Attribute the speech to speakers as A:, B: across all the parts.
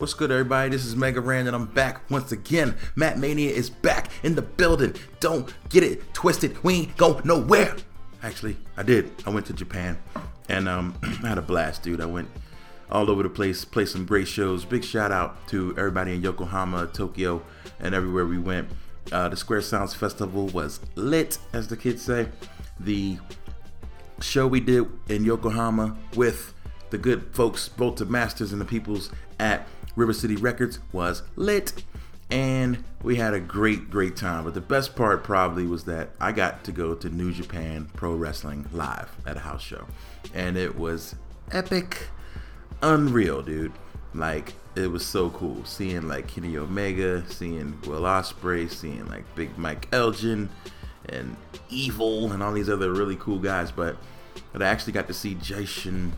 A: What's good, everybody? This is Mega Ran, and I'm back once again. Matt Mania is back in the building. Don't get it twisted. We ain't go nowhere. Actually, I did. I went to Japan, and um, I had a blast, dude. I went all over the place, played some great shows. Big shout out to everybody in Yokohama, Tokyo, and everywhere we went. Uh, the Square Sounds Festival was lit, as the kids say. The show we did in Yokohama with the good folks, both the masters and the peoples at River City Records was lit. And we had a great, great time. But the best part probably was that I got to go to New Japan Pro Wrestling live at a house show. And it was epic, unreal, dude. Like, it was so cool. Seeing like Kenny Omega, seeing Will Ospreay, seeing like Big Mike Elgin and Evil and all these other really cool guys. But, but I actually got to see Jushin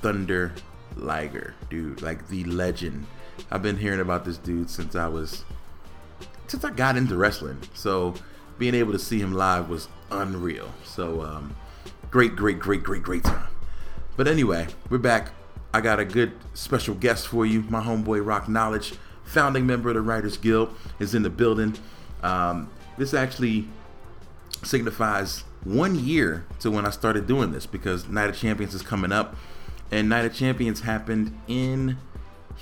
A: Thunder Liger, dude. Like the legend I've been hearing about this dude since I was since I got into wrestling. So being able to see him live was unreal. So um, great, great, great, great, great time. But anyway, we're back. I got a good special guest for you. My homeboy Rock Knowledge, founding member of the Writers Guild, is in the building. Um, this actually signifies one year to when I started doing this because Night of Champions is coming up, and Night of Champions happened in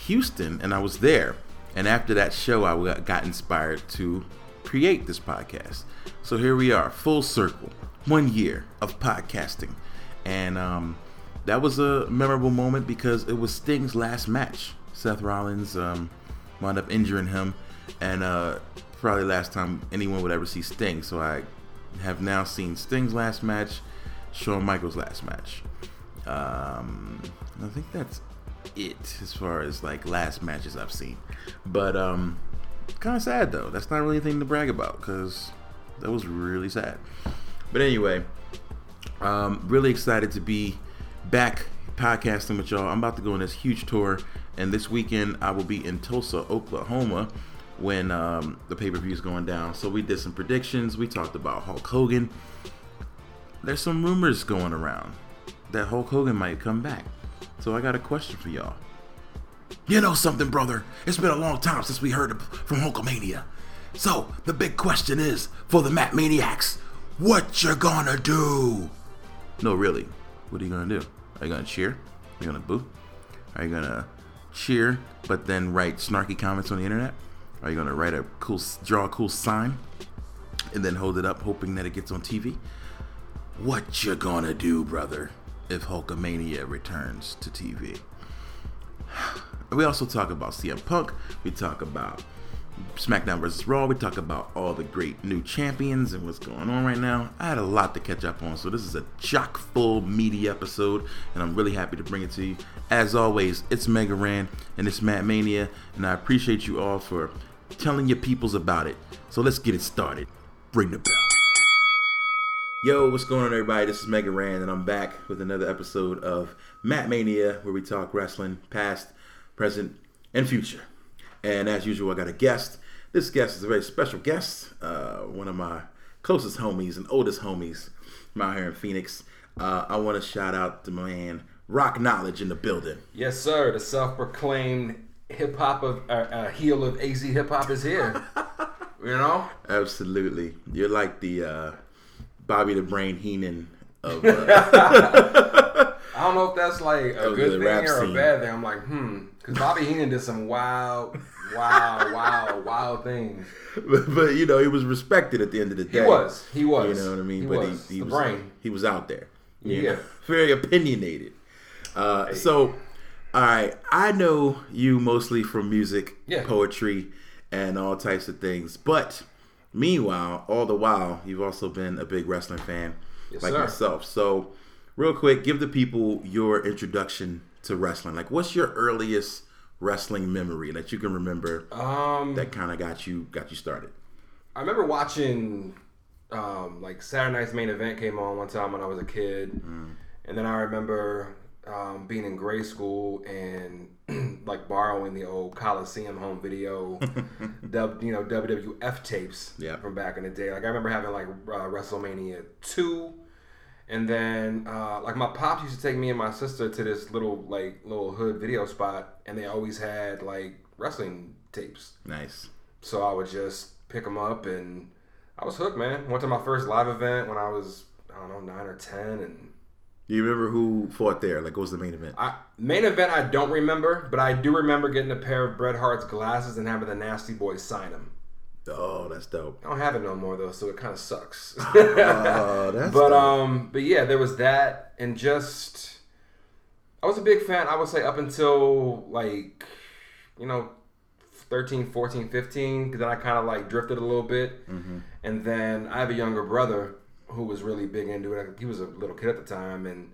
A: Houston, and I was there. And after that show, I got inspired to create this podcast. So here we are, full circle, one year of podcasting. And um, that was a memorable moment because it was Sting's last match. Seth Rollins um, wound up injuring him, and uh, probably last time anyone would ever see Sting. So I have now seen Sting's last match, Shawn Michaels' last match. Um, I think that's it as far as like last matches I've seen. But um, kind of sad though. That's not really anything to brag about because that was really sad. But anyway, um, really excited to be back podcasting with y'all. I'm about to go on this huge tour, and this weekend I will be in Tulsa, Oklahoma, when um, the pay per view is going down. So we did some predictions. We talked about Hulk Hogan. There's some rumors going around that Hulk Hogan might come back. So I got a question for y'all. You know something, brother? It's been a long time since we heard from Hulkamania. So the big question is for the Matt Maniacs, what you gonna do? No, really, what are you gonna do? Are you gonna cheer? Are you gonna boo? Are you gonna cheer but then write snarky comments on the internet? Are you gonna write a cool, draw a cool sign, and then hold it up hoping that it gets on TV? What you gonna do, brother? If Hulkamania returns to TV. We also talk about CM Punk. We talk about SmackDown vs. Raw. We talk about all the great new champions and what's going on right now. I had a lot to catch up on, so this is a chock full meaty episode, and I'm really happy to bring it to you. As always, it's Mega Ran and it's Matt Mania, and I appreciate you all for telling your peoples about it. So let's get it started. Bring the bell. Yo, what's going on, everybody? This is Mega Ran, and I'm back with another episode of Matt Mania, where we talk wrestling, past, present, and future. And as usual, I got a guest. This guest is a very special guest, uh, one of my closest homies and oldest homies from out here in Phoenix. Uh, I want to shout out to my man Rock Knowledge in the building.
B: Yes, sir. The self-proclaimed hip hop of uh, uh, heel of AZ hip hop is here. you know?
A: Absolutely. You're like the uh, Bobby the Brain Heenan of. Uh,
B: I don't know if that's like a good thing or a bad thing. I'm like, hmm, because Bobby Heenan did some wild, wild, wild, wild things.
A: but, but you know, he was respected at the end of the day.
B: He was. He was.
A: You know what I mean?
B: He
A: but
B: was.
A: he, he
B: The
A: was
B: brain.
A: he was out there.
B: Yeah.
A: very opinionated. Uh, So, all right, I know you mostly from music,
B: Yeah.
A: poetry, and all types of things. But meanwhile, all the while, you've also been a big wrestling fan,
B: Yes,
A: like
B: sir.
A: myself. So, real quick, give the people your introduction to wrestling. Like, what's your earliest wrestling memory that you can remember
B: Um,
A: that kind of got you got you started?
B: I remember watching um, like Saturday Night's main event came on one time when I was a kid,
A: Mm.
B: and then I remember um, being in grade school and like borrowing the old Coliseum home video, dub, you know WWF tapes
A: Yeah.
B: from back in the day. Like I remember having like uh, WrestleMania two. And then, uh, like my pops used to take me and my sister to this little like little hood video spot, and they always had like wrestling tapes.
A: Nice.
B: So I would just pick them up, and I was hooked, man. Went to my first live event when I was I don't know nine or ten, and
A: Do you remember who fought there? Like, what was the main event?
B: I main event I don't remember, but I do remember getting a pair of Bret Hart's glasses and having the Nasty Boys sign them.
A: Oh, that's dope.
B: I don't have it no more though, so it kind of sucks.
A: That's
B: but
A: dope.
B: um, but yeah, there was that, and just I was a big fan. I would say up until like you know 13, 14, 15, because then I kind of like drifted a little bit,
A: Mm-hmm.
B: and then I have a younger brother who was really big into it. He was a little kid at the time, and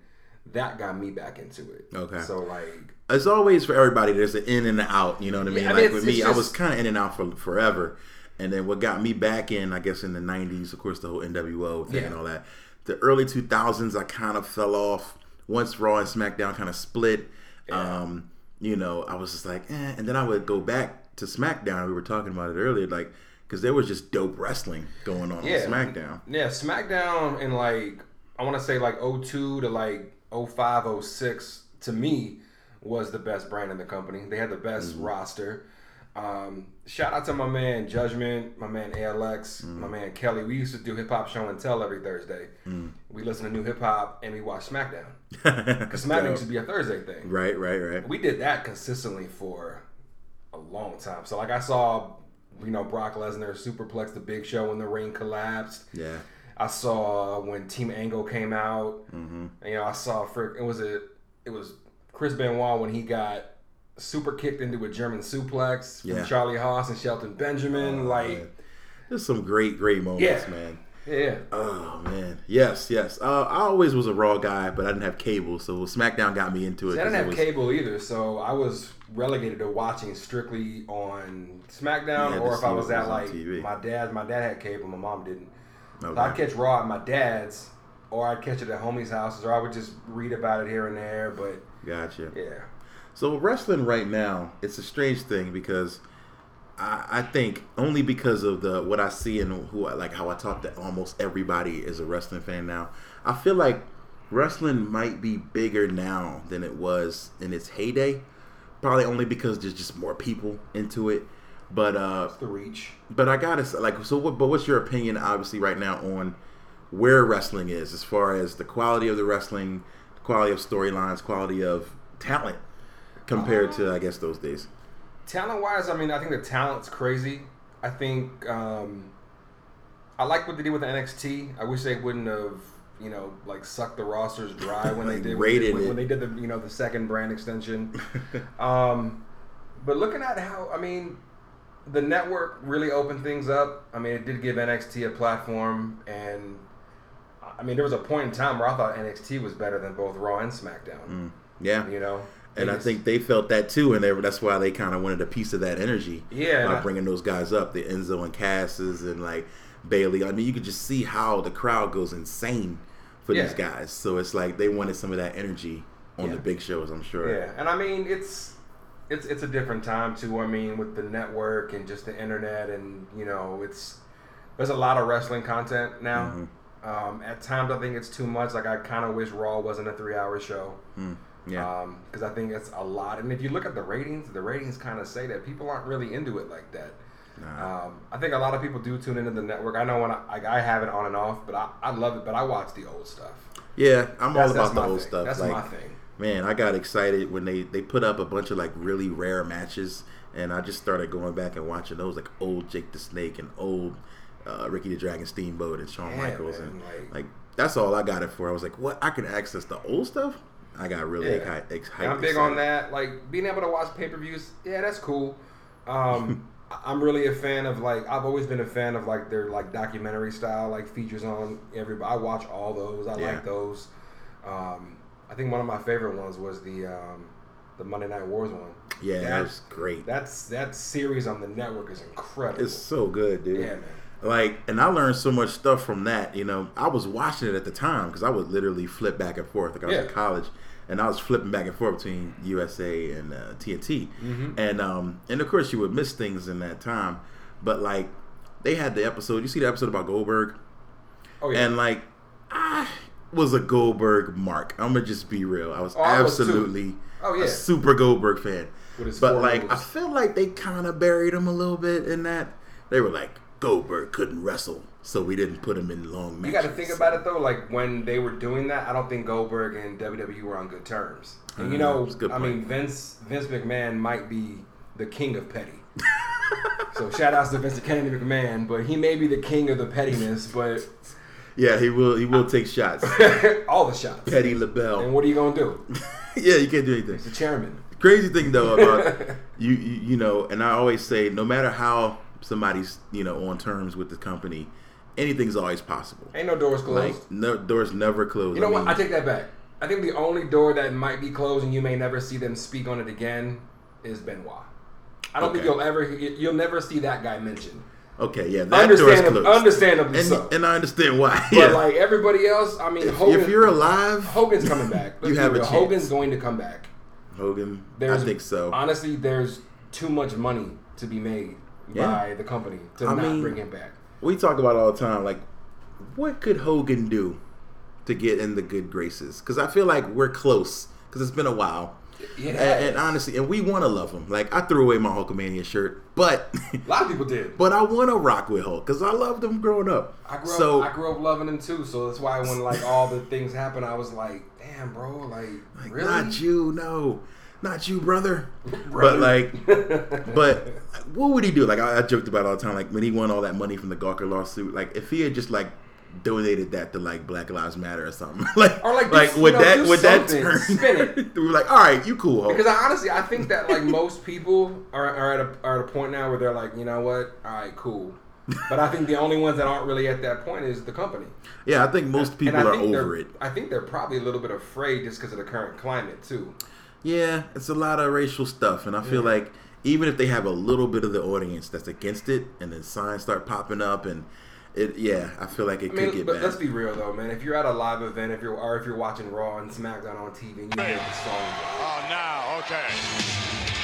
B: that got me back into it.
A: Okay.
B: So like,
A: It's always for everybody. There's an in and an out. You know what I mean?
B: Yeah, I
A: like
B: mean,
A: with me,
B: it's
A: I was kind of in and out for forever. And then what got me back in, I guess, in the '90s, of course, the whole NWO thing
B: Yeah.
A: and all that. The early 2000s, I kind of fell off. Once Raw and SmackDown kind of split, um, you know, I was just like, eh. And then I would go back to SmackDown. We were talking about it earlier, like, because there was just dope wrestling going on
B: Yeah.
A: on SmackDown.
B: yeah, SmackDown in like I want to say like 02 to like 05, 06 to me was the best brand in the company. They had the best mm-hmm. roster. Um, shout out to my man Judgment, my man ALX, mm. my man Kelly. We used to do hip hop show and tell every Thursday. Mm. We listen to new hip hop and we watch SmackDown because SmackDown used to be a Thursday thing.
A: Right, right, right.
B: We did that consistently for a long time. So like I saw, you know, Brock Lesnar superplex the Big Show when the ring collapsed.
A: Yeah.
B: I saw when Team Angle came out.
A: Mm-hmm.
B: You know, I saw frick. It was a. It was Chris Benoit when he got super kicked into a German suplex
A: Yeah.
B: from Charlie Haas and Shelton Benjamin. like,
A: man. There's some great, great moments,
B: Yeah.
A: man.
B: Yeah,
A: Oh man, yes, yes. Uh, I always was a Raw guy, but I didn't have cable, so SmackDown got me into it.
B: See, I didn't have
A: was-
B: cable either, so I was relegated to watching strictly on SmackDown, or if I was at like
A: TV.
B: my dad. My dad had cable, my mom didn't. So I'd catch Raw at my dad's, or I'd catch it at homies' houses, or I would just read about it here and there. But
A: Gotcha.
B: yeah,
A: So wrestling right now, it's a strange thing because I, I think only because of the what I see and who I like how I talk to almost everybody is a wrestling fan now. I feel like wrestling might be bigger now than it was in its heyday. Probably only because there's just more people into it. But uh,
B: the reach.
A: But I gotta say, like, so what? But what's your opinion, obviously, right now on where wrestling is, as far as the quality of the wrestling, the quality of storylines, quality of talent, compared to, I guess, those days.
B: Talent wise, I mean, I think the talent's crazy. I think um, I like what they did with the NXT. I wish they wouldn't have, you know, like sucked the rosters dry when they did when,
A: it.
B: when they did the you know the second brand extension. um, but looking at how, I mean, the network really opened things up. I mean, it did give NXT a platform, and I mean, there was a point in time where I thought NXT was better than both Raw and SmackDown.
A: Yeah,
B: You know,
A: and
B: They
A: I think they felt that too, and they, that's why they kind of wanted a piece of that energy.
B: Yeah,
A: by bringing those guys up, the Enzo and Casses and like Bayley. I mean, you could just see how the crowd goes insane for these guys. So it's like they wanted some of that energy on
B: Yeah.
A: the big shows. I'm sure.
B: Yeah, and I mean it's it's it's a different time too. I mean with the network and just the internet and you know it's there's a lot of wrestling content now.
A: Mm-hmm.
B: Um, at times I think it's too much. Like I kind of wish Raw wasn't a three hour show.
A: Yeah.
B: because I think it's a lot. And if you look at the ratings, the ratings kind of say that people aren't really into it like that. Um, I think a lot of people do tune into the network. I know when I, like, I have it on and off, but I, I love it. But I watch the old stuff.
A: Yeah, I'm
B: That's-
A: all about the old
B: thing.
A: stuff.
B: That's
A: like,
B: my thing.
A: Man, I got excited when they they put up a bunch of like really rare matches, and I just started going back and watching those like old Jake the Snake and old uh, Ricky the Dragon Steamboat and Shawn
B: Yeah,
A: Michaels
B: man,
A: and
B: like-
A: like, that's all I got it for. I was like, what? I can access the old stuff. I got really
B: Yeah.
A: exci- excited.
B: And I'm big on that. Like being able to watch pay per views. Yeah, that's cool. Um, I'm really a fan of like I've always been a fan of like their like documentary style like features on everybody. I watch all those. I
A: Yeah.
B: like those. Um, I think one of my favorite ones was the um, the Monday Night Wars one.
A: Yeah, that
B: That-
A: was great.
B: That's that series on the network is incredible.
A: It's so good, dude.
B: Yeah, man.
A: Like, and I learned so much stuff from that. You know, I was watching it at the time because I would literally flip back and forth. Like I was in college, and I was flipping back and forth between USA and uh, TNT,
B: Mm-hmm.
A: and um, and of course you would miss things in that time. But like, they had the episode. You see the episode about Goldberg,
B: oh yeah.
A: and like, I was a Goldberg mark. I'm gonna just be real. I was
B: Oh, I was
A: absolutely
B: Oh, yeah.
A: a super Goldberg fan. But like, I
B: moves.
A: feel like they kind of buried him a little bit in that. They were like, Goldberg couldn't wrestle, so we didn't put him in long matches.
B: You got to think about it though. Like when they were doing that, I don't think Goldberg and WWE were on good terms. And you
A: Mm,
B: know, I
A: point.
B: mean, Vince Vince McMahon might be the king of petty. so shout outs to Vince Kennedy McMahon, but he may be the king of the pettiness, but
A: Yeah, he will. He will take shots.
B: all the shots.
A: Petty
B: Label.
A: And
B: what are you gonna do?
A: yeah, you can't do anything.
B: He's the chairman.
A: Crazy thing though about you, you, you know, and I always say, no matter how somebody's you know on terms with the company, anything's always possible.
B: Ain't no doors closed.
A: Like no doors never close.
B: you know
A: I
B: what? I take that back. I think the only door that might be closed and you may never see them speak on it again is Benoit. I don't think you'll ever you'll never see that guy mentioned.
A: Okay, yeah, that door's
B: Understandably,
A: closed.
B: understandably
A: and,
B: so.
A: and I understand why.
B: But
A: yeah.
B: like everybody else, I mean, Hogan,
A: if you're alive,
B: Hogan's coming back. Let's
A: You have a chance.
B: Hogan's going to come back.
A: Hogan,
B: There's,
A: I think so.
B: Honestly, there's too much money to be made
A: Yeah.
B: by the company to
A: I
B: not
A: mean-
B: bring him back.
A: we talk about all the time. Like, what could Hogan do to get in the good graces? Because I feel like we're close. Because it's been a while.
B: It
A: And, and honestly, and we want to love him. Like I threw away my Hulkamania shirt, but
B: a lot of people did.
A: but I want to rock with Hulk because I loved him growing up.
B: I grew
A: so
B: up. I grew up loving him too. So that's why when like all the things happened, I was like, "Damn, bro! Like,
A: like,
B: really?
A: not you, no, not you, brother.
B: Brother.
A: But like, but what would he do? Like I, I joked about all the time. Like when he won all that money from the Gawker lawsuit. Like if he had just like donated that to like Black Lives Matter or something. like
B: Or, like,
A: like
B: do-
A: would
B: know,
A: that
B: do
A: would that
B: something.
A: turn?
B: Spin it.
A: we were like, all right, you cool. Hulk.
B: Because I honestly, I think that like most people are, are at a are at a point now where they're like, you know what? All right, cool. But I think the only ones that aren't really at that point is the company.
A: yeah, I think most people
B: and I
A: are
B: think
A: over it.
B: I think they're probably a little bit afraid just because of the current climate too.
A: Yeah, it's a lot of racial stuff, and I feel like even if they have a little bit of the audience that's against it, and then signs start popping up, and it, yeah, I feel like it
B: I
A: could
B: mean,
A: get
B: but
A: bad.
B: let's be real though, man. If you're at a live event, if you're or if you're watching Raw and SmackDown on TV and you hear the song,
C: Oh, now, okay.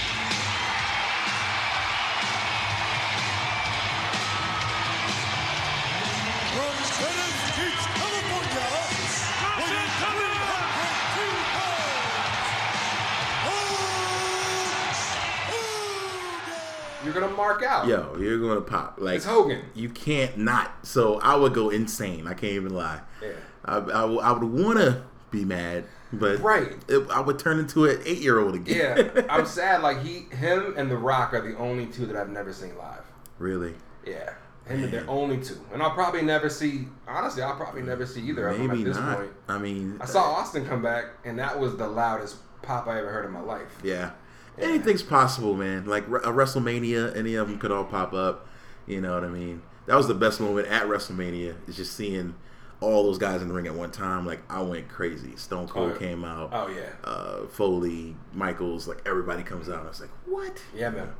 B: Gonna mark out.
A: Yo, you're gonna pop. Like
B: It's Hogan.
A: You can't not. So I would go insane. I can't even lie.
B: Yeah.
A: I, I, would- I would want to be mad, but
B: Right.
A: it, I would turn into an eight year old again.
B: Yeah, I'm sad. Like he, him, and The Rock are the only two that I've never seen live.
A: really.
B: Yeah, him and the only two, and I'll probably never see. Honestly, I'll probably never see either of them at this
A: not.
B: point.
A: I mean,
B: I saw Austin come back, and that was the loudest pop I ever heard in my life.
A: Yeah. Anything's possible, man. Like a WrestleMania, any of them could all pop up. You know what I mean? That was the best moment at WrestleMania. Is just seeing all those guys in the ring at one time. Like I went crazy. Stone Cold
B: Oh,
A: came out.
B: Oh, yeah.
A: Uh, Foley, Michaels, like everybody comes out. I was like, what?
B: Yeah, man.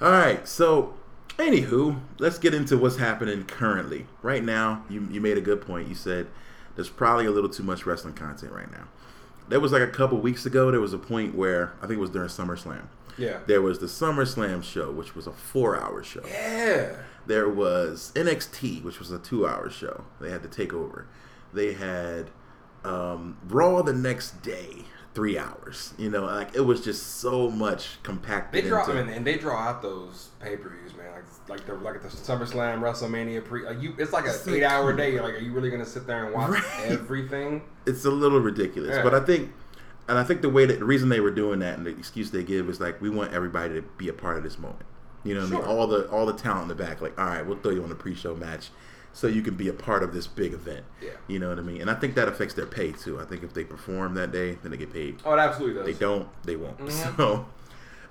A: All right. So, anywho, let's get into what's happening currently. Right now, you you made a good point. You said there's probably a little too much wrestling content right now. There was like a couple weeks ago. There was a point where I think it was during SummerSlam.
B: Yeah.
A: There was the SummerSlam show, which was a four-hour show.
B: Yeah.
A: There was NXT, which was a two-hour show. They had to take over. They had um, Raw the next day, three hours. You know, like it was just so much compacted.
B: They draw
A: into,
B: I mean, and they draw out those pay per views, man. Like like the like the SummerSlam, WrestleMania pre. Like you, it's like an eight hour day. Like, are you really gonna sit there and watch
A: Right.
B: everything?
A: it's a little ridiculous.
B: Yeah.
A: But I think, and I think the way that the reason they were doing that and the excuse they give is like we want everybody to be a part of this moment. You know what I mean? All the all the talent in the back, like all right, we'll throw you on the pre-show match, so you can be a part of this big event.
B: Yeah.
A: You know what I mean? And I think that affects their pay too. I think if they perform that day, then they get paid.
B: Oh, it absolutely does.
A: They don't, they won't.
B: Mhm.
A: So,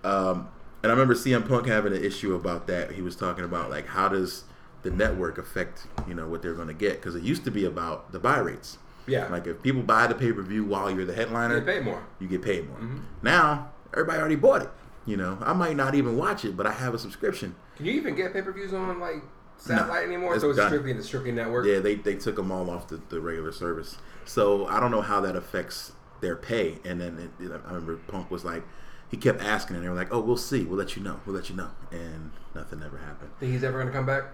A: um, and I remember CM Punk having an issue about that. He was talking about like how does the network affect you know what they're going to get because it used to be about the buy rates.
B: Yeah.
A: Like if people buy the pay per view while you're the headliner,
B: You pay more.
A: You get paid more.
B: Mm-hmm.
A: Now everybody already bought it. You know, I might not even watch it, but I have a subscription.
B: Can you even get pay per views on like satellite anymore?
A: it's
B: so it's
A: done.
B: strictly the strictly network.
A: Yeah, they, they took them all off the, the regular service. So I don't know how that affects their pay. And then it, I remember Punk was like, he kept asking, and they were like, "Oh, we'll see. We'll let you know. We'll let you know." And nothing ever happened.
B: Think he's ever gonna come back?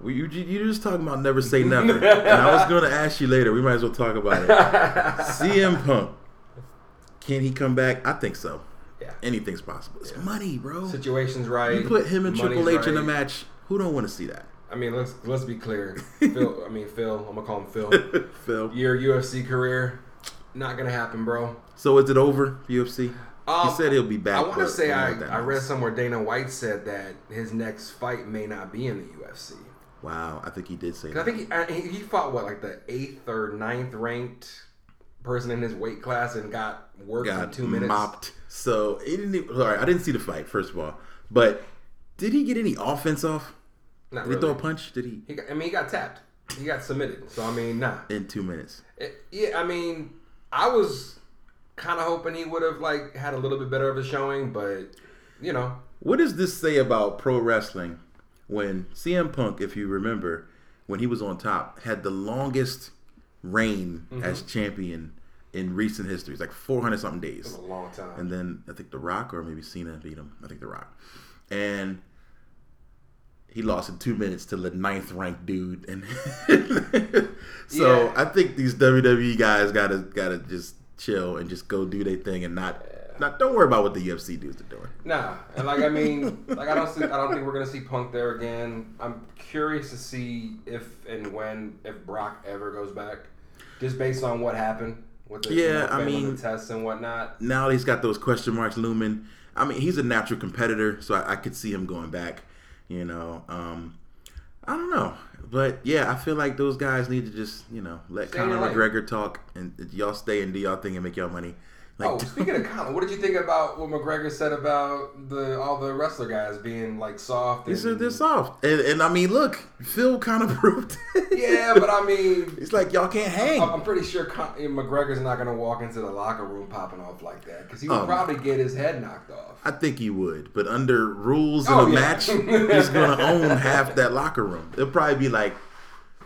A: Well, you you just talking about never say never, and I was going to ask you later. We might as well talk about it. CM Punk, can he come back? I think so.
B: Yeah.
A: Anything's possible. It's money, bro.
B: Situation's right.
A: You put him and Triple H in a match. Who don't want to see that?
B: I mean, let's let's be clear. Phil, I mean Phil. I'm gonna call him Phil.
A: Phil.
B: Your UFC career, not gonna happen, bro.
A: So is it over? UFC?
B: Um,
A: he said he'll be back.
B: I want to say I, I read somewhere Dana White said that his next fight may not be in the UFC.
A: Wow, I think he did say
B: 'Cause I think he, I, he fought what like the eighth or ninth ranked person in his weight class and got worked in two minutes.
A: mopped. So he didn't. Even, sorry, I didn't see the fight. First of all, but did he get any offense off?
B: Not
A: Did he throw a punch? Did he
B: He got, I mean, he got tapped. He got submitted. So I mean, nah.
A: in two minutes?
B: It- yeah, I mean, I was kind of hoping he would have like had a little bit better of a showing, but you know,
A: What does this say about pro wrestling when CM Punk, if you remember, when he was on top, had the longest reign
B: Mm-hmm.
A: as champion in recent history? It's like 400 something days.
B: a long time.
A: And then I think The Rock or maybe Cena beat him. I think The Rock. And he lost in two minutes to the ninth ranked dude. And so
B: Yeah.
A: I think these WWE guys gotta gotta just chill and just go do their thing and not not don't worry about what the UFC dudes are doing.
B: Nah, and like I mean, like I don't see, I don't think we're gonna see Punk there again. I'm curious to see if and when if Brock ever goes back, just based on what happened with the you
A: Yeah,
B: know,
A: I mean-
B: tests and whatnot.
A: Now he's got those question marks looming. I mean, he's a natural competitor, so I, I could see him going back. You know, um, I don't know, but yeah, I feel like those guys need to just you know let
B: Stay
A: Conor. McGregor talk and y'all stay and do y'all thing and make y'all money. Like,
B: Oh, speaking of Conor, what did you think about what McGregor said about the all the wrestler guys being like soft?
A: He
B: And,
A: said they're soft, and, and I mean, look, Phil kind of proved. it.
B: Yeah, but I mean,
A: it's like y'all can't hang.
B: I'm I'm pretty sure Con- eh, McGregor's not gonna walk into the locker room popping off like that because he would
A: no.
B: probably get his head knocked off.
A: I think he would, but under rules in
B: Oh,
A: a
B: yeah.
A: match, he's gonna own half that locker room. It'll probably be like,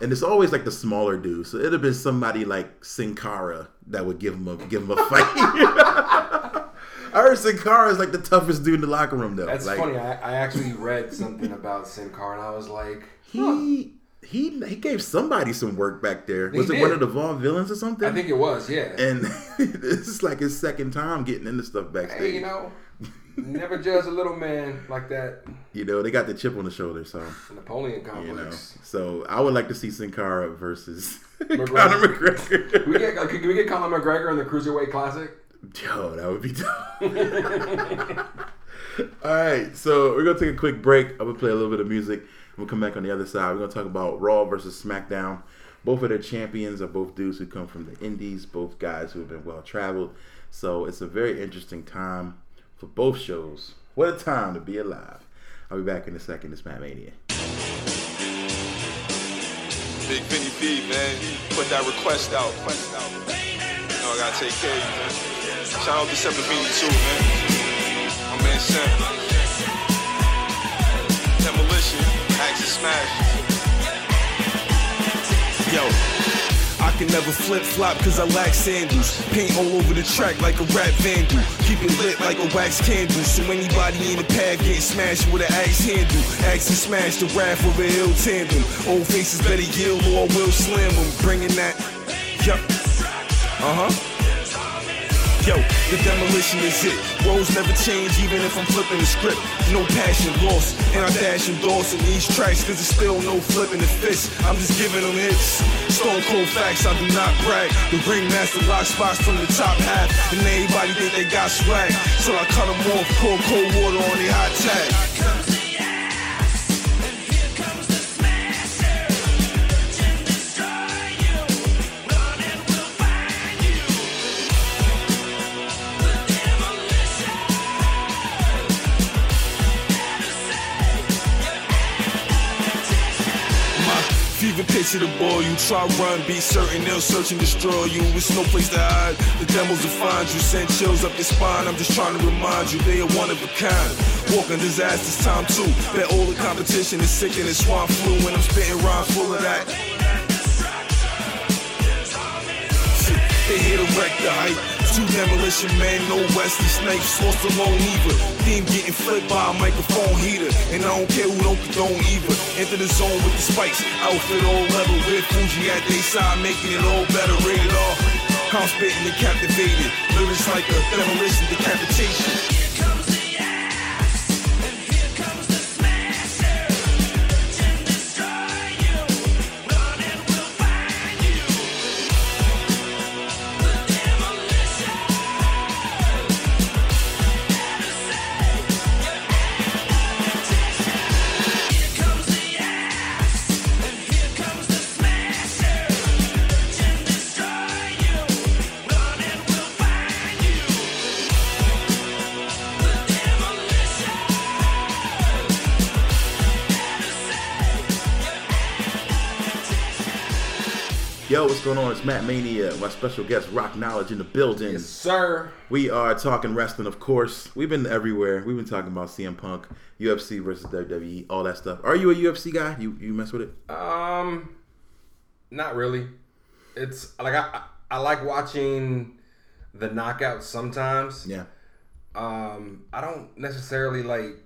A: and it's always like the smaller dude. So it'd have been somebody like Sin Cara that would give him a give him a fight. I heard Sin Cara is like the toughest dude in the locker room though.
B: That's
A: like,
B: funny. I, I actually read something about Sin Cara and I was like,
A: He he he gave somebody some work back there.
B: He
A: Was it one of the Vaudevillains or something?
B: I think it was, yeah.
A: and this is like his second time getting into stuff backstage.
B: hey, you know, never judge a little man like that.
A: You know, they got the chip on the shoulder, so
B: Napoleon
A: you know.
B: complex.
A: So I would like to see Sin Cara versus
B: McGregor.
A: Conor McGregor.
B: We get, uh, can we get Conor McGregor in the Cruiserweight Classic?
A: Yo, that would be dope. All right, so we're gonna take a quick break. I'm gonna play a little bit of music. We'll come back on the other side. We're gonna talk about Raw versus SmackDown. Both of their champions are both dudes who come from the Indies. Both guys who have been well traveled. So it's a very interesting time for both shows. What a time to be alive. I'll be back in a second. It's Matt Mania.
D: Big Vinny B, man. Put that request out. You know I gotta take care of you, man. Shout out to Semper Vini too, man. My man Sem. Demolition, Axis Smash.
E: Yo, I can never flip flop cause I lack sandals. Paint all over the track like a rap vandal. Keep it lit like a wax candle. So anybody in the pad get smashed with an axe handle. Axe and smash the wrath of a ill tandem. Old faces better yield or we'll slam them. Bringing that. Yup. Uh huh. Yo, the demolition is it. Roles never change, even if I'm flipping the script. No passion lost, and I dash endorsing these tracks, cause it's still no flipping the fist. I'm just giving them hits. Stone cold facts, I do not brag. The ringmaster lock spots from the top half, and everybody think they got swag. So I cut them off, pour cold water on their hot tag. My fever pitch of the ball, you try run, be certain they'll search and destroy you. It's no place to hide. The demos will find you, send chills up your spine. I'm just trying to remind you they are one of a kind. Walking disasters, time too. Bet all the competition is sick and it's swine flu when I'm spitting rhymes full of that. They here to wreck the hype. Two demolition man, no Wesley Snipes, lost alone either. Theme getting flipped by a microphone heater. And I don't care who don't condone either. Enter the zone with the spikes, outfit all level with Fuji at their side, making it all better, rated off. I'm spitting and captivated. Lyrics like a demolition decapitation.
A: Matt Mania. My special guest, Rock Knowledge, in the building.
B: Yes, sir.
A: We are talking wrestling, of course. We've been everywhere. We've been talking about CM Punk, UFC versus WWE, all that stuff. Are you a UFC guy? You you mess with it?
B: Um, not really. It's like I I like watching the knockouts sometimes.
A: Yeah.
B: Um, I don't necessarily like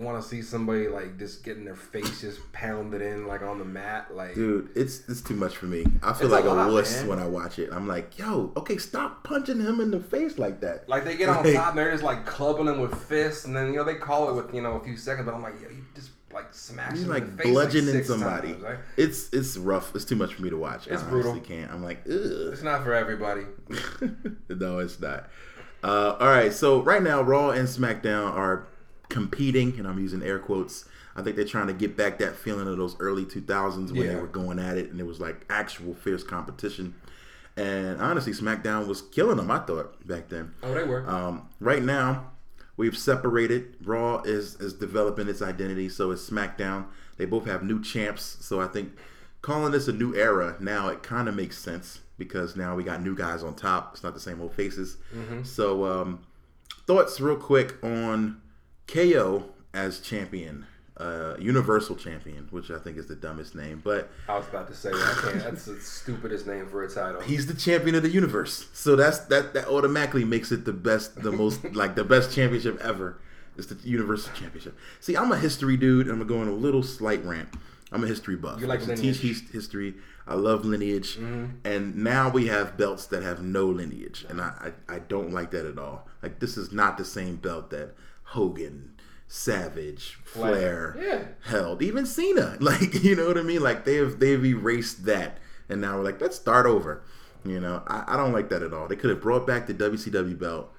B: want to see somebody like just getting their face just pounded in like on the mat. Like,
A: Dude, it's it's too much for me. I feel like
B: a lot,
A: wuss
B: man.
A: when I watch it. I'm like, yo, okay, stop punching him in the face like that.
B: like they get on
A: Like-
B: top and they're just like clubbing him with fists, and then you know they call it with you know a few seconds, but I'm like, yeah, you just like smash
A: He's
B: him
A: like
B: in the face
A: bludgeoning
B: like
A: somebody.
B: times, right?
A: It's it's rough. It's too much for me to watch.
B: It's
A: I
B: brutal.
A: can't. I'm like, ugh.
B: It's not for everybody.
A: no, it's not. Uh, all right, so right now, Raw and SmackDown are competing, and I'm using air quotes. I think they're trying to get back that feeling of those early 2000s when they were going at it, and it was like actual fierce competition. And honestly, SmackDown was killing them. I thought back then.
B: Oh, they were.
A: Um, right now, we've separated. Raw is is developing its identity, so is SmackDown. They both have new champs, so I think calling this a new era now it kind of makes sense because now we got new guys on top. It's not the same old faces. So, um, thoughts real quick on KO as champion, uh, Universal Champion, which I think is the dumbest name, but
B: I was about to say. That's the stupidest name for a title.
A: he's the champion of the universe. So that's that that automatically makes it the best, the most like the best championship ever. It's the Universal Championship. See, I'm a history dude. I'm gonna go on a little slight rant. I'm a history buff.
B: You like
A: I teach.
B: Mm-hmm.
A: history. I love lineage, and now we have belts that have no lineage, and I, I I don't like that at all. Like this is not the same belt that Hogan, Savage, Flair,
B: Yeah.
A: held. Even Cena, like you know what I mean. Like they've they've erased that, and now we're like, let's start over. You know, I, I don't like that at all. They could have brought back the WCW belt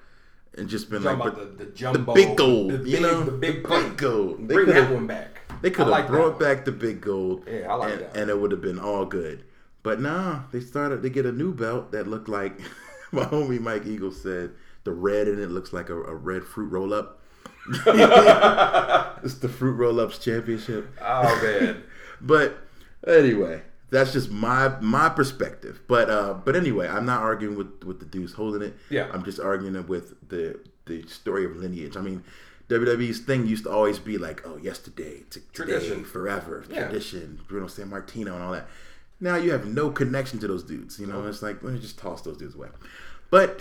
A: and just been like,
B: the, the jumbo,
A: big gold,
B: the
A: you know?
B: the big
A: The big gold. They
B: Bring that one back.
A: they could have
B: like
A: brought back the big gold.
B: Yeah, I like
A: and,
B: that
A: and it would have been all good. But nah, they started to get a new belt that looked like my homie Mike Eagle said. The red in it looks like a, a red fruit roll up. it's the fruit roll ups championship.
B: Oh man,
A: But anyway, that's just my my perspective. But uh, but anyway, I'm not arguing with with the dudes holding it.
B: Yeah.
A: I'm just arguing with the the story of lineage. I mean, WWE's thing used to always be like, oh, yesterday, to today,
B: Tradition.
A: forever,
B: Yeah.
A: tradition, Bruno Sammartino, and all that. Now you have no connection to those dudes. You know, it's like let me just toss those dudes away. But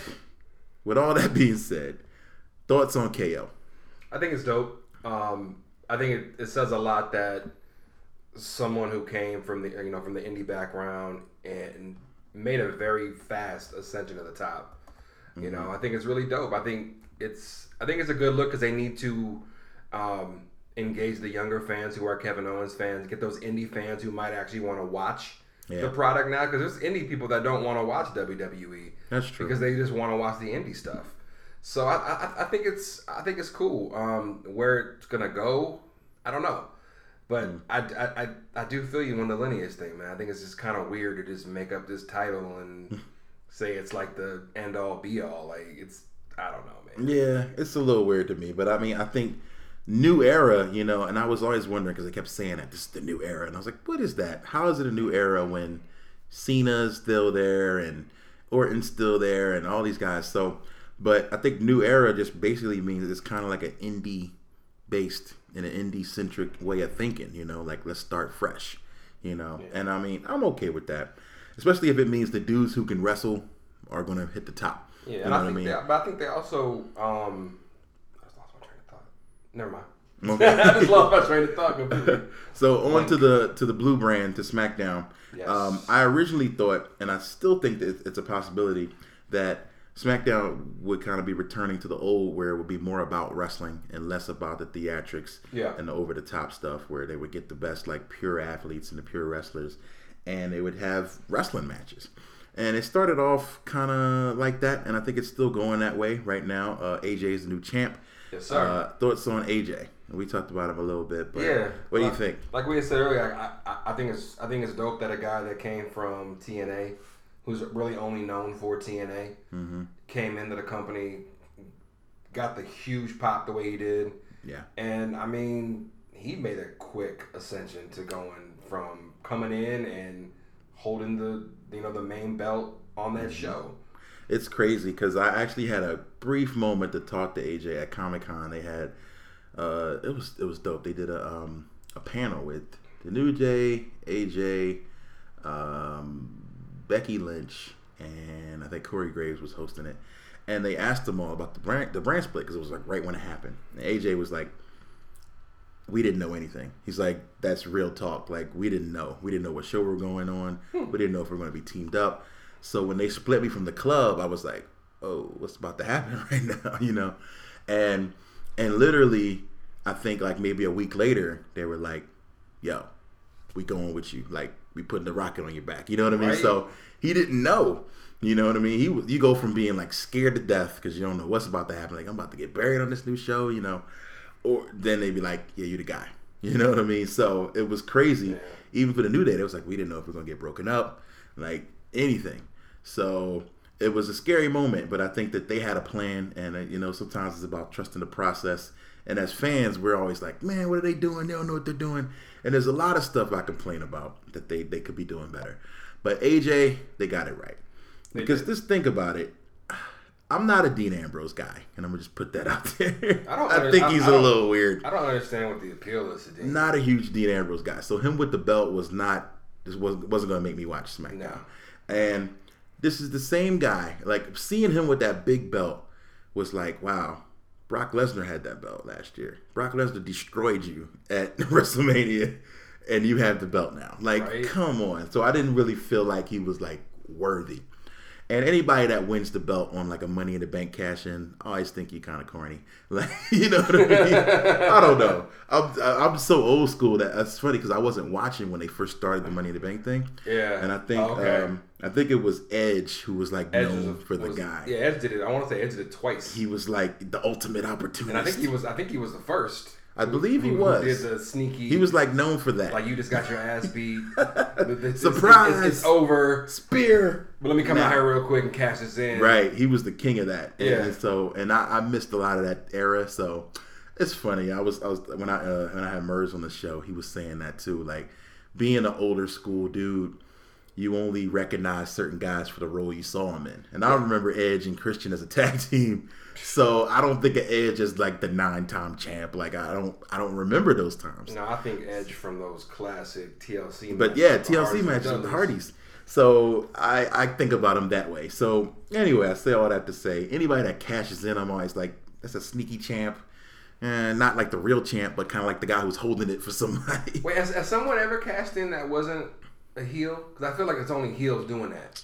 A: with all that being said, thoughts on KO?
B: I think it's dope. Um, I think it, it says a lot that someone who came from the you know from the indie background and made a very fast ascension to the top. You know, I think it's really dope. I think it's I think it's a good look because they need to um, engage the younger fans who are Kevin Owens fans, get those indie fans who might actually want to watch
A: Yeah.
B: the product now because there's indie people that don't want to watch WWE.
A: That's true.
B: because they just want to watch the indie stuff. So I, I, I think it's I think it's cool. Um, where it's gonna go, I don't know, but
A: Hmm.
B: I, I, I, I do feel you on the lineage thing, man. I think it's just kind of weird to just make up this title
A: Hmm.
B: and say it's like the end all be all. Like it's I don't know, man.
A: Yeah, it's a little weird to me, but I mean, I think new era, you know, and I was always wondering because they kept saying that this is the new era, and I was like, what is that? How is it a new era when Cena's still there and Orton's still there and all these guys? So, but I think new era just basically means it's kind of like an indie based in an indie centric way of thinking, you know, like let's start fresh, you know, and I mean, I'm okay with that, especially if it means the dudes who can wrestle are going to hit the top.
B: Yeah,
A: you
B: and
A: know
B: I
A: what I
B: think
A: mean?
B: they, but I think they also um, I just lost my train of thought. Never mind.
A: Okay.
B: I just lost my train of thought completely.
A: So on to the to the blue brand to SmackDown.
B: Yes.
A: Um, I originally thought, and I still think that it's a possibility that SmackDown would kind of be returning to the old, where it would be more about wrestling and less about the theatrics
B: Yeah.
A: and the over the top stuff, where they would get the best like pure athletes and the pure wrestlers, and they would have wrestling matches. And it started off kind of like that, and I think it's still going that way right now. Uh, AJ is the new champ.
B: Yes, sir.
A: Uh, thoughts on AJ? We talked about him a little bit, but
B: Yeah.
A: what do you think?
B: Like we had said earlier, I, I, I think it's I think it's dope that a guy that came from TNA, who's really only known for TNA,
A: Mm-hmm.
B: came into the company, got the huge pop the way he did,
A: Yeah.
B: and I mean he made a quick ascension to going from coming in and holding the you know the main belt on
A: Mm-hmm.
B: that show.
A: It's crazy because I actually had a brief moment to talk to AJ at Comic Con. They had uh, it was it was dope. They did a um, a panel with the New Day, AJ, um, Becky Lynch, and I think Corey Graves was hosting it. And they asked them all about the brand the brand split because it was like right when it happened. And AJ was like, we didn't know anything. He's like, that's real talk. Like, we didn't know. We didn't know what show we were going on. Hmm. We didn't know if we are going to be teamed up. So when they split me from the club, I was like, oh, what's about to happen right now? You know? And and literally, I think like maybe a week later, they were like, yo, we going with you. Like, we putting the rocket on your back. You know what I mean?
B: Right.
A: So he didn't know. You know what I mean? He you go from being like scared to death because you don't know what's about to happen. Like I'm about to get buried on this new show. You know, or then they'd be like, yeah, you the guy. You know what I mean? So it was crazy. Even for the new day, it was like we didn't know if we are gonna get broken up, like anything. So it was a scary moment, but I think that they had a plan, and uh, you know, sometimes it's about trusting the process. And as fans, we're always like, man, what are they doing? They don't know what they're doing. And there's a lot of stuff I complain about that they they could be doing better. But AJ, they got it right. Because just think about it. I'm not a Dean Ambrose guy, and I'm gonna just put that out there.
B: I don't
A: I think
B: I-
A: he's
B: I
A: a little weird.
B: I don't understand what the appeal is to Dean.
A: Not a huge Dean Ambrose guy. So him with the belt was not. This wasn't wasn't gonna make me watch SmackDown.
B: No.
A: And this is the same guy. Like seeing him with that big belt was like, wow. Brock Lesnar had that belt last year. Brock Lesnar destroyed you at WrestleMania, and you have the belt now. Like,
B: Right.
A: come on. So I didn't really feel like he was like worthy. And anybody that wins the belt on like a Money in the Bank cash in, I always think you kind of corny. Like, you know what I mean? I don't know. I'm, I'm so old school that that's funny because I wasn't watching when they first started the Money in the Bank thing.
B: Yeah.
A: And I think
B: Oh, okay.
A: um, I think it was Edge who was like
B: Edge
A: known
B: was-
A: for the
B: was-
A: guy.
B: Yeah, Edge did it. I want to say Edge did it twice.
A: He was like the ultimate opportunist.
B: and I think he was. I think he was the first.
A: I believe he
B: who- who
A: was.
B: Did the sneaky?
A: He was like known for that.
B: like you just got your ass beat. It's- it's-
A: Surprise!
B: It's, it's over.
A: spear.
B: But let me come
A: Nah.
B: out here real quick and cash this in.
A: Right, he was the king of that. And,
B: Yeah.
A: so, and I, I missed a lot of that era. So, it's funny. I was, I was when I uh, when I had Mers on the show, he was saying that too. Like being an older school dude, you only recognize certain guys for the role you saw them in. And I remember Edge and Christian as a tag team. So I don't think of Edge as like the nine-time champ. Like I don't, I don't remember those times.
B: No, I think Edge from those classic TLC.
A: But yeah, TLC matches with the. Hardys. So I, I think about them that way. So anyway, I say all that to say anybody that cashes in, I'm always like, that's a sneaky champ. And not like the real champ, but kind of like the guy who's holding it for somebody.
B: Wait, has, has someone ever cashed in that wasn't a heel? Because I feel like it's only heels doing that.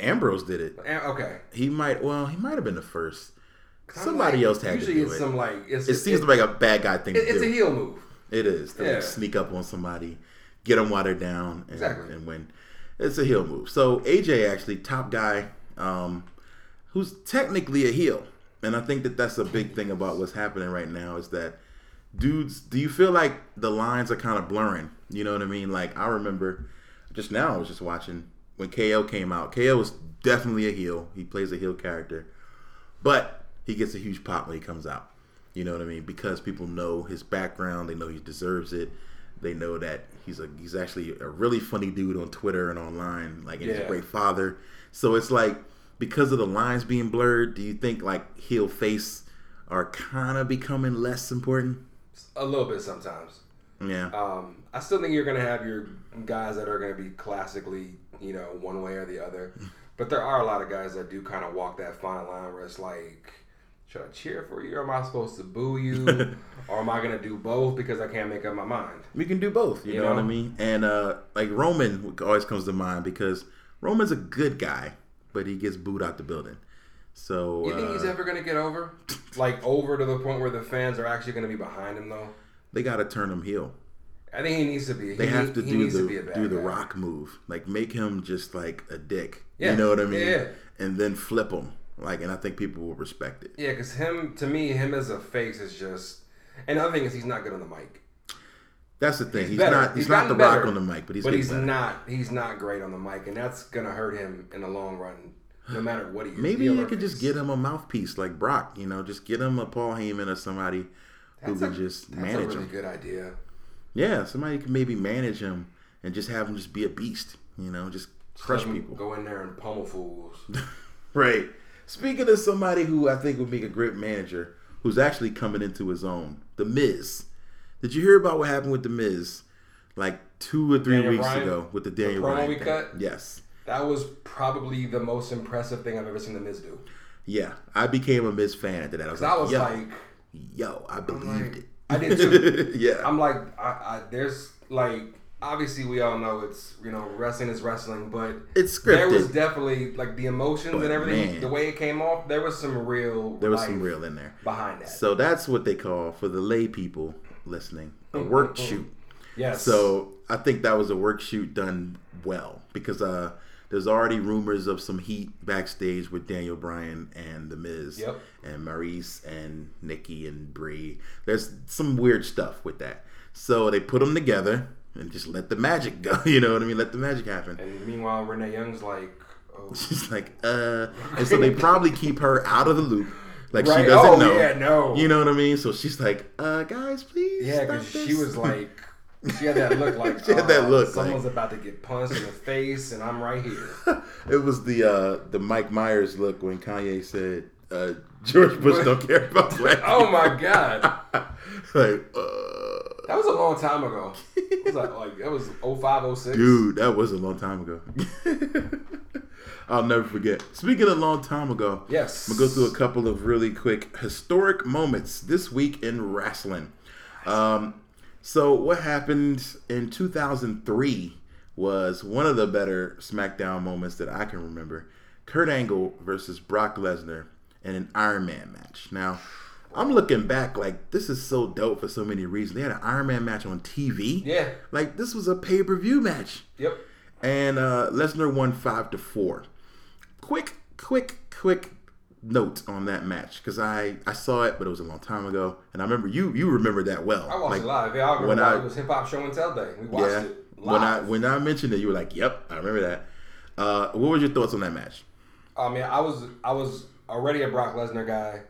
A: Ambrose did it.
B: Eh, Okay.
A: He might. Well, he might have been the first. Somebody
B: like,
A: else had to
B: usually
A: do
B: it's
A: it.
B: some like it's
A: It seems like a bad guy thing
B: it- it's
A: do.
B: a heel move.
A: It is to like
B: Yeah.
A: sneak up on somebody, get them while they're down, and,
B: Exactly.
A: and win. It's a heel move. So AJ actually top guy, um, who's technically a heel, and I think that that's a big thing about what's happening right now is that dudes. Do you feel like the lines are kind of blurring? You know what I mean? Like I remember just now I was just watching when KO came out. KO was definitely a heel. He plays a heel character, but he gets a huge pop when he comes out. You know what I mean? Because people know his background, they know he deserves it. They know that he's a he's actually a really funny dude on Twitter and online, like and he's a great father. So it's like because of the lines being blurred, do you think like heel face are kind of becoming less important?
B: A little bit sometimes.
A: Yeah.
B: Um, I still think you're gonna have your guys that are gonna be classically, you know, one way or the other. But there are a lot of guys that do kind of walk that fine line where it's like, should I cheer for you or am I supposed to boo you? or am I gonna do both because I can't make up my mind?
A: We can do both. You,
B: You
A: know, what I mean? And uh like Roman always comes to mind because Roman's a good guy, but he gets booed out the building. So
B: You think he's
A: uh,
B: ever gonna get over? Like over to the point where the fans are actually gonna be behind him though?
A: they got to turn him heel.
B: I think he needs to be.
A: They
B: he,
A: have to
B: he
A: do
B: needs
A: the
B: to be a bad
A: do the
B: guy.
A: rock move, like make him just like a dick.
B: Yeah.
A: You know what I mean?
B: Yeah.
A: And then flip him, like, and I think people will respect it.
B: Yeah, because him to me, him as a face is just. And the other thing is, he's not good on the mic.
A: That's the thing. He's,
B: better.
A: not. He's,
B: He's
A: not the
B: gotten
A: rock on the mic, but he's
B: but he's
A: better.
B: not. He's not great on the mic, and that's gonna hurt him in the long run, no matter what he.
A: Maybe you could just get him a mouthpiece like Brock. You know, just get him a Paul Heyman or somebody who
B: That's
A: can
B: a-
A: just
B: That's
A: manage
B: a really
A: him.
B: good idea.
A: Yeah, somebody can maybe manage him and just have him just be a beast. You know, just crush people.
B: Go in there and pummel fools.
A: Right. Speaking of somebody who I think would make a great manager, who's actually coming into his own, The Miz. Did you hear about what happened with The Miz like two or three
B: Daniel
A: weeks
B: Bryan?
A: ago with the Daniel
B: promo
A: Bryan thing?
B: cut?
A: Yes.
B: That was probably the most impressive thing I've ever seen the Miz do.
A: Yeah, I became a Miz fan after that. I was like,
B: I was
A: yo,
B: like,
A: yo, I believed
B: like,
A: it.
B: I did too.
A: yeah,
B: I'm like, I, I, there's like, obviously we all know it's you know wrestling is wrestling, but
A: It's scripted.
B: There was definitely like the emotions
A: But
B: and everything,
A: man.
B: the way it came off. There was some real.
A: there was some real in there.
B: behind that.
A: So that's what they call for the lay people listening a work shoot.
B: yes.
A: So I think that was a work shoot done well because uh, there's already rumors of some heat backstage with Daniel Bryan and The Miz
B: Yep.
A: and Maurice and Nikki and Brie. There's some weird stuff with that. So they put them together and just let the magic go. You know what I mean? Let the magic happen.
B: and meanwhile, Renee Young's like, oh,
A: She's like, uh, and so they probably keep her out of the loop. Like she doesn't
B: Oh,
A: know.
B: yeah, no.
A: You know what I mean? So she's like, uh, guys, please.
B: yeah, because she was like. She had that look like
A: She had that
B: uh,
A: look like-
B: someone's about to get punched in the face, and I'm right here.
A: It was the uh, the Mike Myers look when Kanye said uh, George Bush don't care about black.
B: Oh my god,
A: like, uh,
B: that was a long time ago. It was like, like that was 05, 06.
A: dude, that was a long time ago. I'll never forget. Speaking of a long time ago,
B: Yes.
A: I'm gonna go through a couple of really quick historic moments this week in wrestling. Um, so what happened in 2003 was one of the better SmackDown moments that I can remember. Kurt Angle versus Brock Lesnar in an Iron Man match. Now, I'm looking back like this is so dope for so many reasons. They had an Iron Man match on TV.
B: Yeah.
A: Like this was a pay-per-view match
B: Yep.
A: and uh, Lesnar won five to four. Quick, quick, quick note on that match because I I saw it, but it was a long time ago, and I remember you you remember that well.
B: I watched
A: Like,
B: it live. Yeah, I remember
A: when. I-
B: it was Hip Hop Show and Tell Day. We watched
A: Yeah,
B: it
A: when I when I mentioned it, you were like, "Yep, I remember that." Uh, what were your thoughts on that match?
B: I mean, I was I was already a Brock Lesnar guy.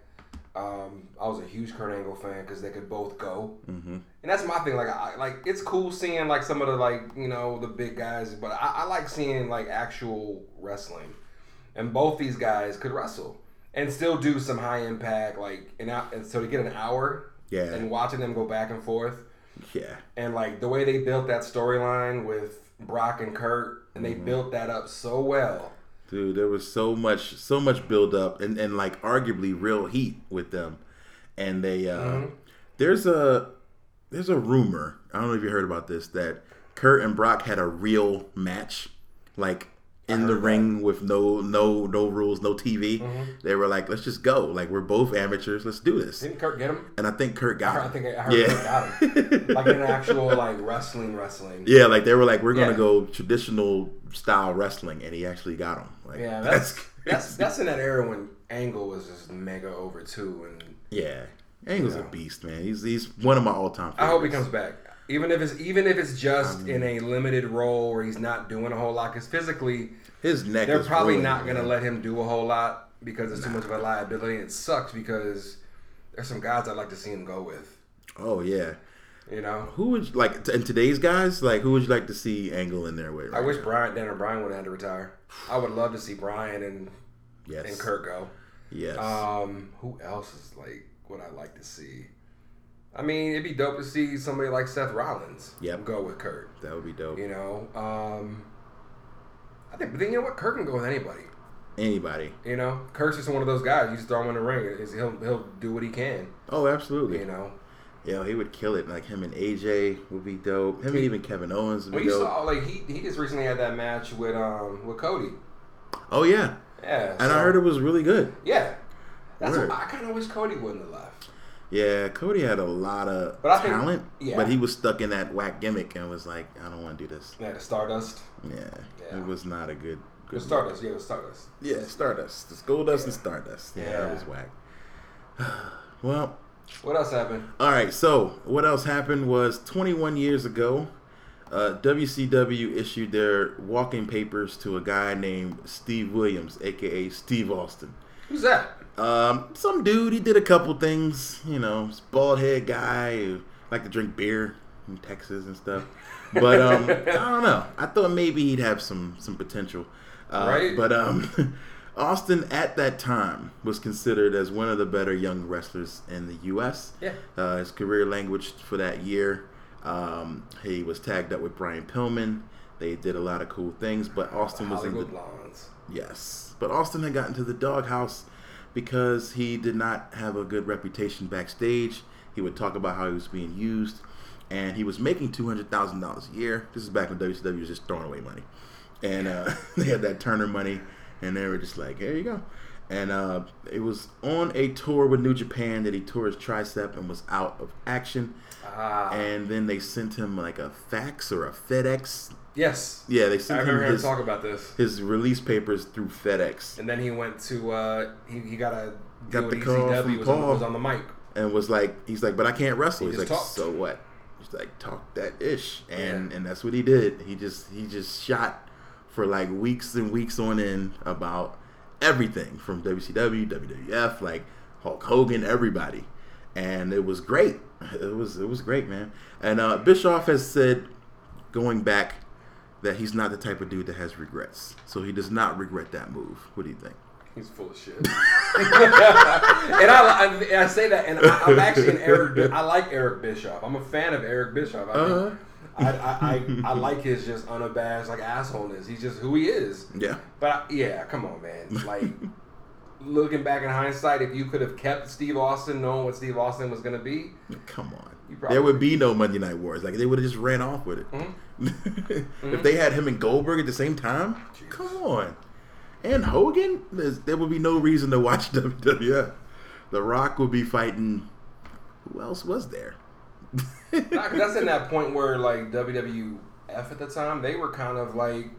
B: Um, I was a huge Kurt Angle fan because they could both go, mm-hmm. and that's my thing. Like, I, like it's cool seeing like some of the like you know the big guys, but I, I like seeing like actual wrestling, and both these guys could wrestle and still do some high impact like and, out, and so to get an hour,
A: Yeah.
B: and watching them go back and forth,
A: Yeah,
B: and like the way they built that storyline with Brock and Kurt, and
A: Mm-hmm.
B: they built that up so well.
A: Dude, there was so much so much build up and and like arguably real heat with them, and they uh,
B: Mm-hmm.
A: there's a there's a rumor I don't know if you heard about this that Kurt and Brock had a real match, like in the
B: heard
A: ring with no no no rules, no TV.
B: Mm-hmm.
A: They were like, let's just go. Like we're both amateurs. Let's do this.
B: Didn't Kurt get him?
A: And I think Kurt got
B: I
A: him.
B: think I heard
A: yeah.
B: Kurt got him. Like an actual like wrestling, wrestling.
A: Yeah, like they were like, we're gonna
B: Yeah.
A: go traditional style wrestling, and he actually got him. Like,
B: Yeah, that's
A: crazy.
B: that's that's in that era when Angle was just mega over too, and
A: yeah. Angle's
B: Yeah.
A: a beast, man. He's he's one of my all time.
B: I hope he comes back. Even if it's even if it's just in a limited role where he's not doing a whole lot, because physically
A: His neck.
B: they're
A: is
B: probably
A: ruined,
B: not gonna let him do a whole lot because it's too much of a liability. It sucks because there's some guys I'd like to see him go with.
A: Oh yeah.
B: You know,
A: Who would like? in today's guys, like, who would you like to see Angle in there with?
B: I wish
A: now?
B: Bryan or Bryan would have had to retire. I would love to see Bryan and
A: Yes.
B: and Kurt go.
A: Yes.
B: Um, who else is like what I like to see? I mean, it'd be dope to see somebody like Seth Rollins
A: Yep.
B: go with Kurt.
A: that would be dope.
B: You know, um, I think, but then you know what? Kurt can go with anybody.
A: Anybody.
B: You know, Kurt's just one of those guys. You just throw him in the ring, he'll he'll do what he can.
A: Oh, absolutely.
B: You know,
A: Yeah, he would kill it. Like him and AJ would be dope. Him and even Kevin Owens would
B: well,
A: be
B: you
A: dope.
B: saw like he he just recently had that match with um with Cody.
A: Oh yeah,
B: Yeah,
A: and
B: so-
A: I heard it was really good.
B: Yeah, that's
A: Word.
B: what, I kind of wish Cody wouldn't have left.
A: Yeah, Cody had a lot of
B: But I think-
A: talent,
B: yeah.
A: but he was stuck in that whack gimmick and was like, I don't want to do this.
B: Yeah, the Stardust.
A: Yeah,
B: Yeah.
A: it was not a good.
B: The
A: good
B: Stardust. Yeah, the Stardust.
A: Yeah, Stardust. It's Goldust and Stardust. Yeah,
B: Yeah.
A: that was whack. well,
B: What else happened?
A: all right. So what else happened was 21 years ago, uh, WCW issued their walking papers to a guy named Steve Williams, aka Steve Austin.
B: Who's that?
A: Um, some dude, he did a couple things, you know, bald head guy who liked to drink beer in Texas and stuff. But um, I don't know. I thought maybe he'd have some some potential. Uh,
B: Right.
A: But um, Austin at that time was considered as one of the better young wrestlers in the U.S.
B: Yeah.
A: Uh, his career languished for that year. Um, he was tagged up with Brian Pillman. They did a lot of cool things, but Austin was in the
B: Blonds.
A: Yes, but Austin had gotten to the doghouse because he did not have a good reputation backstage. He would talk about how he was being used, and he was making two hundred thousand dollars a year. This is back when WCW was just throwing away money, and uh, they had that Turner money, and they were just like, "Here you go." And uh, it was on a tour with New Japan that he tore his tricep and was out of action.
B: Ah.
A: And then they sent him like a fax or a FedEx.
B: Yes.
A: Yeah, they
B: I
A: sent him
B: remember him
A: his,
B: talk about this.
A: his release papers through FedEx.
B: And then he went to uh he, he got a
A: Got the call
B: ECW,
A: from
B: was on,
A: Paul.
B: was on the mic.
A: and was like, he's like, but I can't wrestle.
B: He
A: he's like,
B: talked.
A: so what? He's like, talk that ish, and
B: Yeah.
A: and that's what he did. He just he just shot for like weeks and weeks on end about everything from WCW, WWF, like Hulk Hogan, everybody, and it was great. It was it was great, man. And uh, Bischoff has said, going back, that he's not the type of dude that has regrets. So he does not regret that move. What do you think?
B: He's full of shit. and I, I, I say that, and I, I'm actually an Eric. I like Eric Bischoff. I'm a fan of Eric Bischoff. I,
A: Uh-huh.
B: I, I, I, I like his just unabashed like assholeness. He's just who he is.
A: Yeah.
B: But I, yeah, come on, man. Like looking back in hindsight, if you could have kept Steve Austin, knowing what Steve Austin was going to be,
A: Come on. There would be no Monday Night Wars. Like they would have just ran off with it.
B: Mm-hmm. Mm-hmm.
A: if they had him and Goldberg at the same time, come on. And Hogan, There's, there would be no reason to watch WWF. The Rock would be fighting. Who else was there?
B: That's in that point where like WWF at the time they were kind of like,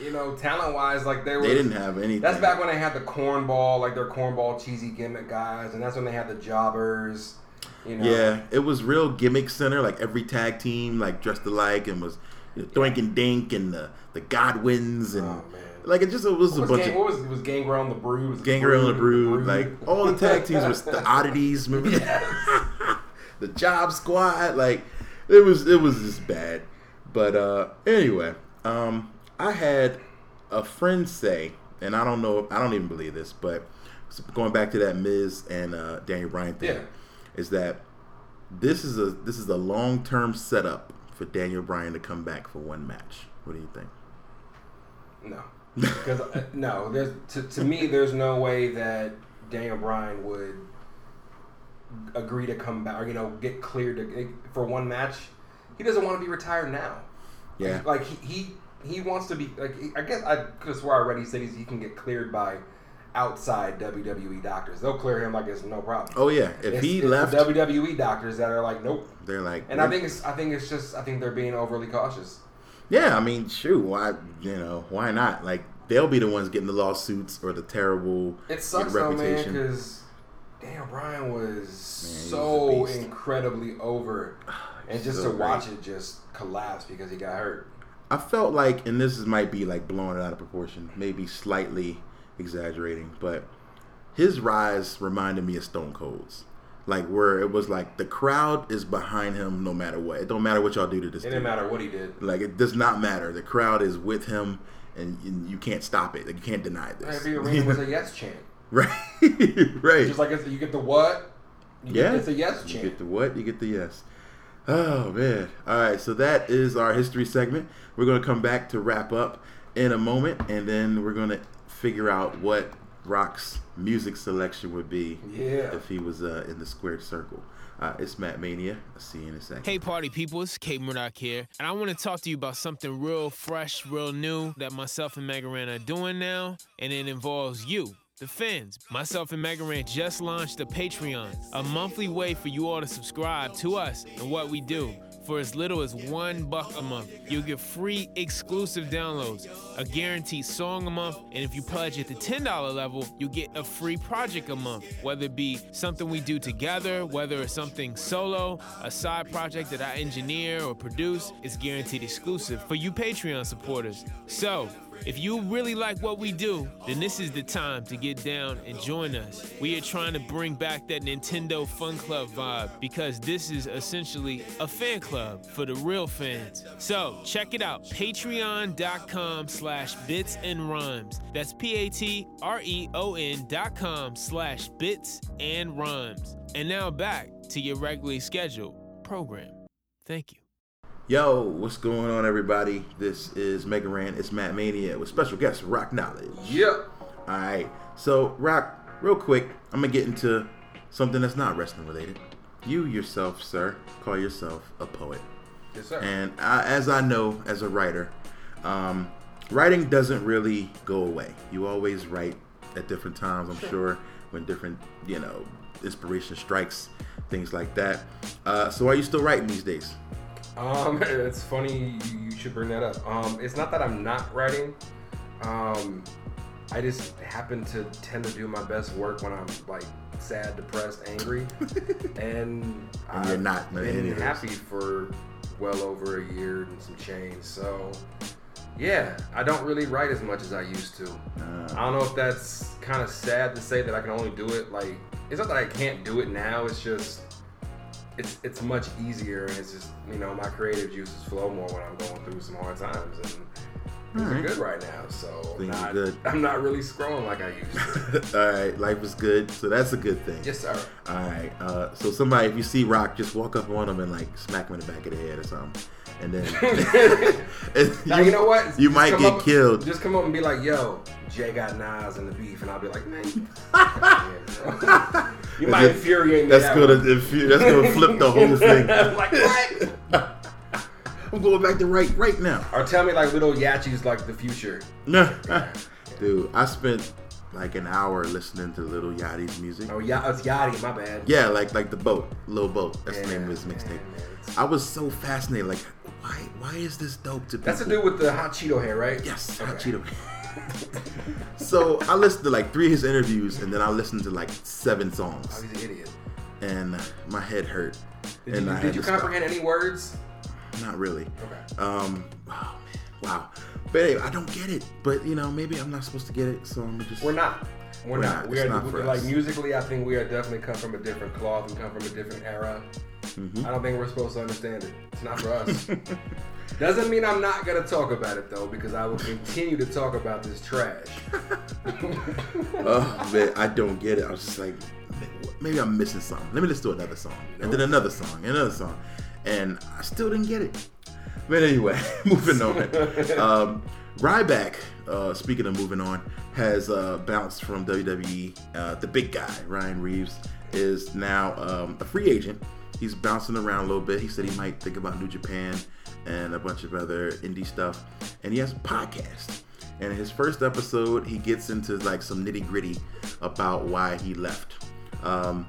B: you know, talent wise, like they were.
A: They didn't have anything.
B: That's back when they had the cornball, like their cornball cheesy gimmick guys, and that's when they had the jobbers. You know.
A: Yeah, it was real gimmick center. Like every tag team, like dressed alike, and was you know, Doink and Dink and the the Godwins and
B: Oh, man.
A: like it just it was
B: What
A: a
B: was,
A: bunch
B: gang,
A: of
B: what was it was Gangrel the Brood? Was it
A: Gangrel and the Brood,
B: The
A: like all the tag teams was the oddities. Remember that? the Job Squad, like it was it was just bad. But uh anyway, um I had a friend say, and I don't know, I don't even believe this, but going back to that Miz and uh, Daniel Bryan thing,
B: Yeah.
A: Is that this is a this is a long term setup for Daniel Bryan to come back for one match. What do you think?
B: No, because uh, no, there's to, to me, there's no way that Daniel Bryan would agree to come back or you know get cleared to, for one match. He doesn't want to be retired now.
A: Yeah.
B: like he, he he wants to be like. I guess I could swear I read he said he's, he can get cleared by outside WWE doctors. They'll clear him like it's no problem.
A: Oh yeah, if
B: It's-
A: he
B: it's
A: left,
B: WWE doctors that are like, nope.
A: they're like,
B: And I think it's I think it's just I think they're being overly cautious.
A: yeah, I mean, shoot, why, you know, why not? Like, they'll be the ones getting the lawsuits or the terrible
B: It sucks though, man,
A: reputation.
B: because Daniel Bryan was
A: was
B: so incredibly over, and just
A: So
B: to watch
A: great.
B: it just collapse because he got hurt.
A: I felt like, and this is, might be like blowing it out of proportion, maybe slightly exaggerating, but his rise reminded me of Stone Cold's. Like where it was like the crowd is behind him no matter what. It don't matter what y'all do to this.
B: It didn't matter what he did.
A: Like it does not matter. The crowd is with him, and, and you can't stop it. Like you can't deny this.
B: Every arena was a yes chant.
A: right, right.
B: Just like it's, you get the what, you
A: yeah,
B: get, it's a yes
A: You get the what? You get the yes. Oh man! All right, so that is our history segment. We're gonna come back to wrap up in a moment, and then we're gonna figure out what Rock's music selection would be
B: Yeah.
A: if he was uh, in the squared circle. Uh, it's Matt Mania. I'll see you in a second.
F: Hey, party people, it's K-Murdock here, and I want to talk to you about something real fresh, real new that myself and Mega Ran are doing now, and it involves you. The fans, myself and Mega Ran just launched a Patreon, a monthly way for you all to subscribe to us and what we do. For as little as one buck a month, you'll get free exclusive downloads, a guaranteed song a month, and if you pledge at the $10 level, you'll get a free project a month, whether it be something we do together, whether it's something solo, a side project that I engineer or produce, it's guaranteed exclusive for you Patreon supporters. So, if you really like what we do, then this is the time to get down and join us. We are trying to bring back that Nintendo Fun Club vibe because this is essentially a fan club for the real fans. So check it out, patreon.com slash bits and rhymes. That's P-A-T-R-E-O-N dot com slash bits and rhymes. And now back to your regularly scheduled program. Thank you.
A: Yo, what's going on, everybody? This is Mega Ran. It's Matt Mania with special guest Rock Knowledge.
B: Yep.
A: All right. So, Rock, real quick, I'm gonna get into something that's not wrestling related. You yourself, sir, call yourself a poet,
B: Yes, sir.
A: and I, as I know, as a writer, um, writing doesn't really go away. You always write at different times. I'm sure when different, you know, inspiration strikes, things like that. Uh, so, are you still writing these days?
B: Um, it's funny you, should bring that up. Um, it's not that I'm not writing. Um, I just happen to tend to do my best work when I'm like sad, depressed, angry, and,
A: And you're not
B: I've been happy for well over a year and some change. So, yeah, I don't really write as much as I used to.
A: Uh,
B: I don't know if that's kind of sad to say that I can only do it like it's not that I can't do it now. It's just it's it's much easier and it's just you know my creative juices flow more when I'm going through some hard times and things are good right now. So I'm
A: are
B: not,
A: good.
B: I'm not really scrolling like I used to.
A: All right, life is good, so that's a good thing.
B: yes, sir.
A: All right, uh, so somebody, if you see Rock, just walk up on him and like smack him in the back of the head or something, and then and
B: Now you know what?
A: You
B: Just
A: might get
B: up-
A: killed.
B: Just come up and be like, "Yo, Jay got Nas in the beef," and I'll be like, "Man, you, Yeah, you might
A: That's-
B: infuriate me."
A: That's
B: that
A: gonna infu- that's gonna flip the whole thing.
B: like what?
A: I'm going back to right right now.
B: Or tell me like little Yachi's like the future.
A: Dude, I spent like an hour listening to Little Yachty's music.
B: Oh yeah, it's Yachty. My bad.
A: Yeah, like like the boat, little boat. That's the name of his
B: Yeah,
A: mixtape. I was so fascinated. Like, why why is this dope to people?
B: That's the dude with the hot Cheeto hair, right?
A: Yes,
B: Okay.
A: Hot Cheeto. so I listened to like three of his interviews, and then I listened to like seven songs, Oh,
B: he's an idiot.
A: and my head hurt.
B: Did
A: and
B: you,
A: I
B: did you
A: to stop.
B: comprehend any words?
A: Not really.
B: Okay.
A: Um. Oh man. Wow. But anyway, I don't get it. But you know, maybe I'm not supposed to get it, so I'm just.
B: We're not. We're,
A: We're
B: not.
A: not.
B: We
A: It's
B: are
A: not
B: like
A: us.
B: musically. I think we are definitely come from a different cloth and come from a different era.
A: Mm-hmm.
B: I don't think we're supposed to understand it. It's not for us. Doesn't mean I'm not gonna talk about it though, because I will continue to talk about this trash.
A: Oh man, I don't get it. I was just like, maybe I'm missing something. Let me listen to another song, and then another song, and another song, and I still didn't get it. But anyway, moving on. Um, Ryback, uh, speaking of moving on, has uh, bounced from WWE. Uh, the big guy, Ryan Reeves, is now um, a free agent, he's bouncing around a little bit. He said he might think about New Japan and a bunch of other indie stuff. And he has a podcast. And in his first episode, he gets into like some nitty gritty about why he left. Um,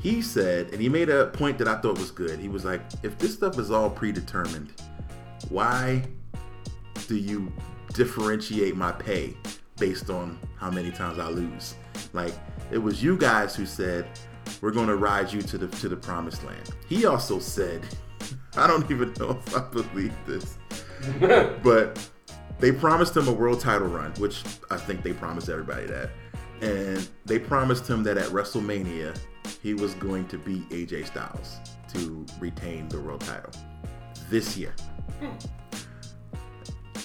A: he said, and he made a point that I thought was good. He was like, if this stuff is all predetermined, why do you differentiate my pay based on how many times I lose? Like, it was you guys who said, we're going to ride you to the to the promised land. He also said, I don't even know if I believe this, but they promised him a world title run, which I think they promised everybody that. And they promised him that at WrestleMania, he was going to beat AJ Styles to retain the world title this year. Hmm.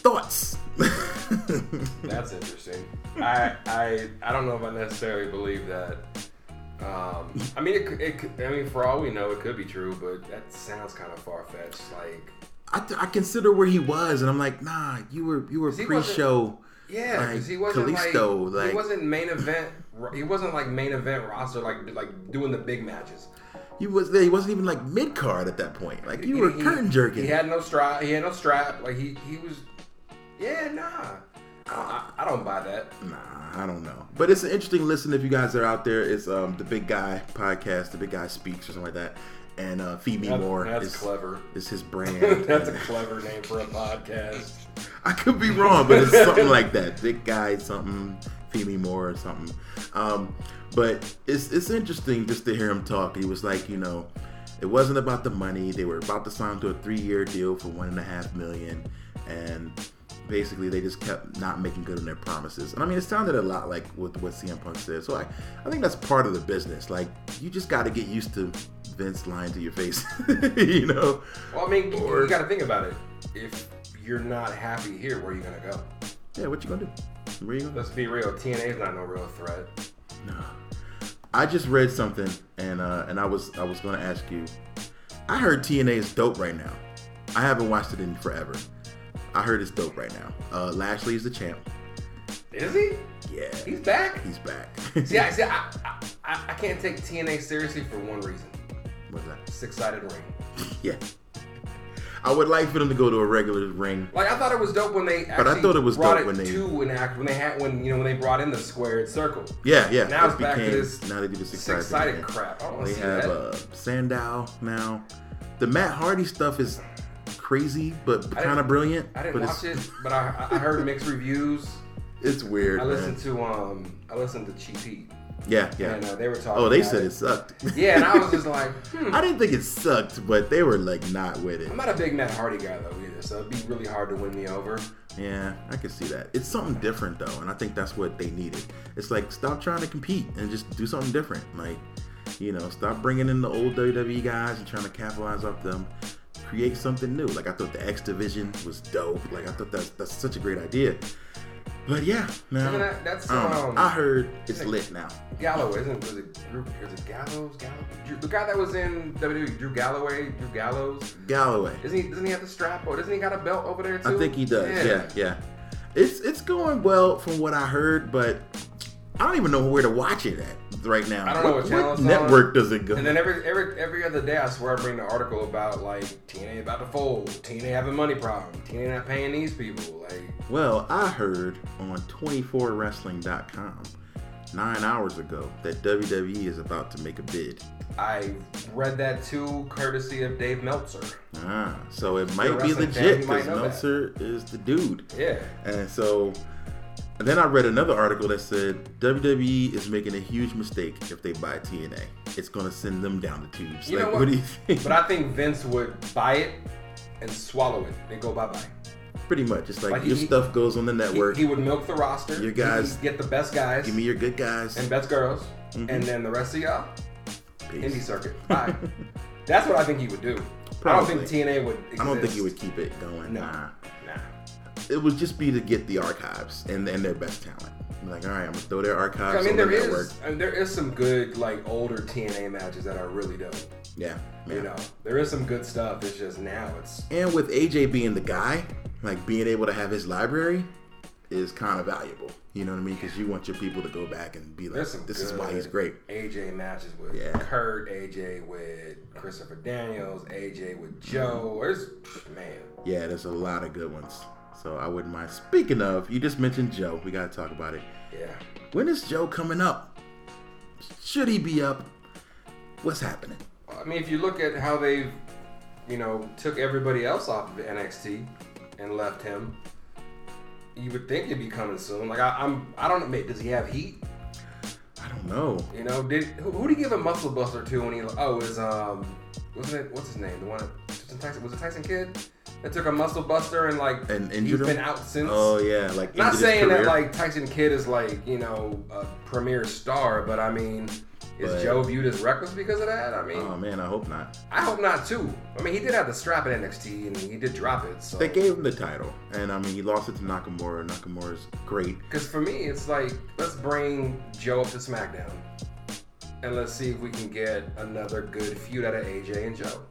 A: Thoughts?
B: That's interesting. I I I don't know if I necessarily believe that. Um, I mean, it, it, I mean, for all we know, it could be true, but that sounds kind of far fetched. Like,
A: I, I consider where he was, and I'm like, nah, you were you were pre-show.
B: yeah,
A: like,
B: because he wasn't
A: Kalisto,
B: like,
A: like
B: he wasn't main event. He wasn't like main event roster, like like doing the big matches.
A: He was there. he wasn't even like mid card at that point. Like you were
B: He-
A: curtain jerking.
B: He had no strap. He had no strap. Like he he was. Yeah, nah. I, I, don't buy that.
A: Nah, I don't know. But it's an interesting listen if you guys are out there. It's um the Big Guy podcast, the Big Guy speaks or something like that. And uh, Feed Me
B: That-
A: More
B: that's
A: is
B: clever.
A: Is his brand.
B: That's a clever name for a podcast.
A: I could be wrong, but it's something like that. Big Guy something, Feed Me More or something. Um, but it's it's interesting just to hear him talk. He was like, you know, it wasn't about the money. They were about to sign to a three year deal for one and a half million, and basically they just kept not making good on their promises. And I mean, it sounded a lot like what what CM Punk said. So I I think that's part of the business. Like you just got to get used to Vince lying to your face, you know.
B: Well, I mean, you,
A: Or-
B: you got to think about it. If you're not happy here, where are you gonna go?
A: Yeah, what you gonna do? Where you gonna?
B: Let's be real. TNA is not no real threat. No.
A: I just read something and uh, and I was I was gonna ask you. I heard TNA is dope right now. I haven't watched it in forever. I heard it's dope right now. Uh, Lashley is the champ.
B: Is he?
A: Yeah,
B: He's back.
A: he's back.
B: See, I, see, I, I, I can't take TNA seriously for one reason:
A: What's that?
B: six-sided ring.
A: Yeah. I would like for them to go to a regular ring.
B: Like I thought it was dope when they.
A: But I thought it was dope
B: it
A: when they-
B: to an act when they had when you know when they brought in the squared circle.
A: Yeah, yeah.
B: Now
A: it
B: it's back to this
A: now they do the six
B: six-sided crap. I don't
A: They
B: see
A: have
B: that.
A: uh, Sandow now. The Matt Hardy stuff is crazy, but kind of brilliant.
B: I didn't
A: but
B: watch it, but I, I heard mixed reviews.
A: It's weird.
B: I listened
A: man.
B: to um I listened to Cheap.
A: Yeah, yeah.
B: And, uh, they were talking
A: Oh, they said
B: it.
A: it sucked.
B: Yeah, and I was just like, hmm.
A: I didn't think it sucked, but they were like not with it.
B: I'm not a big Matt Hardy guy though either, so it'd be really hard to win me over.
A: Yeah, I can see that. It's something different though, and I think that's what they needed. It's like stop trying to compete and just do something different. Like, you know, stop bringing in the old WWE guys and trying to capitalize off them. Create something new. Like I thought the X division was dope. Like I thought that's that's such a great idea. But yeah,
B: Isn't that- that's,
A: I,
B: um,
A: I heard it's
B: isn't
A: lit now.
B: Gallows isn't was it Drew? Is it Gallows? Gallows? The guy that was in WWE, Drew Galloway, Drew Gallows.
A: Galloway.
B: Doesn't he? Doesn't he have the strap? Or doesn't he got a belt over there too?
A: I think he does. Yeah. yeah, It's it's going well from what I heard, but I don't even know where to watch it at right now.
B: I don't know what channel it's on.
A: network does it go?
B: And then every every every other day, I swear I bring the article about like TNA about to fold, TNA having money problem, TNA not paying these people. Like
A: Well, I heard on 24wrestling.com nine hours ago that WWE is about to make a bid.
B: I read that too, courtesy of Dave Meltzer.
A: Ah, so it might be legit because. Meltzer is the dude.
B: Yeah.
A: And so and then I read another article that said WWE is making a huge mistake if they buy TNA. It's going to send them down the tubes.
B: You
A: like,
B: know
A: what?
B: what?
A: do you think?
B: But I think Vince would buy it and swallow it and go bye bye.
A: Pretty much. It's like,
B: Like,
A: your
B: he-
A: stuff goes on the network.
B: he would milk the roster.
A: Your guys-
B: get the best guys
A: Give me your good guys.
B: and best girls,
A: Mhm.
B: and then the rest of y'all
A: Peace.
B: indie circuit. Bye. That's what I think he would do. I don't think TNA would. Exist.
A: I don't think he would keep it going.
B: No.
A: Nah. It would just be to get the archives and, and their best talent. I'm like, all right, I'm gonna throw their archives
B: I mean, there is I mean, there is some good like older TNA matches that are really dope.
A: Yeah,
B: You know, there is some good stuff. It's just now it's
A: And with AJ being the guy, like being able to have his library, is kind of valuable. You know what I mean? Because you want your people to go back and be like, "This is why he's great."
B: AJ matches with
A: Yeah.
B: Kurt, AJ with Christopher Daniels, AJ with Joe. Mm-hmm. There's man.
A: Yeah, there's a lot of good ones. So I wouldn't mind. Speaking of, you just mentioned Joe. We got to talk about it.
B: Yeah.
A: When is Joe coming up? Should he be up? What's happening?
B: I mean, if you look at how they've, you know, took everybody else off of NXT and left him, you would think he'd be coming soon. Like I, I'm, I don't know. mate, Does he have heat?
A: I don't know.
B: You know, did who, who did he give a muscle buster to when he? Oh, was um, wasn't it? What's his name? The one Tyson was it Tyson Kidd that took a muscle buster and like
A: And
B: he's
A: injured him?
B: been out since.
A: Oh yeah, like
B: Not saying that like Tyson Kidd is like you know a premier star, but I mean, is
A: But-
B: Joe viewed as reckless because of that? I mean,
A: Oh man, I hope not.
B: I hope not too. I mean, he did have the strap at NXT and he did drop it. So
A: They gave him the title, and I mean he lost it to Nakamura. Nakamura's great.
B: because for me, it's like let's bring Joe up to SmackDown and let's see if we can get another good feud out of AJ and Joe.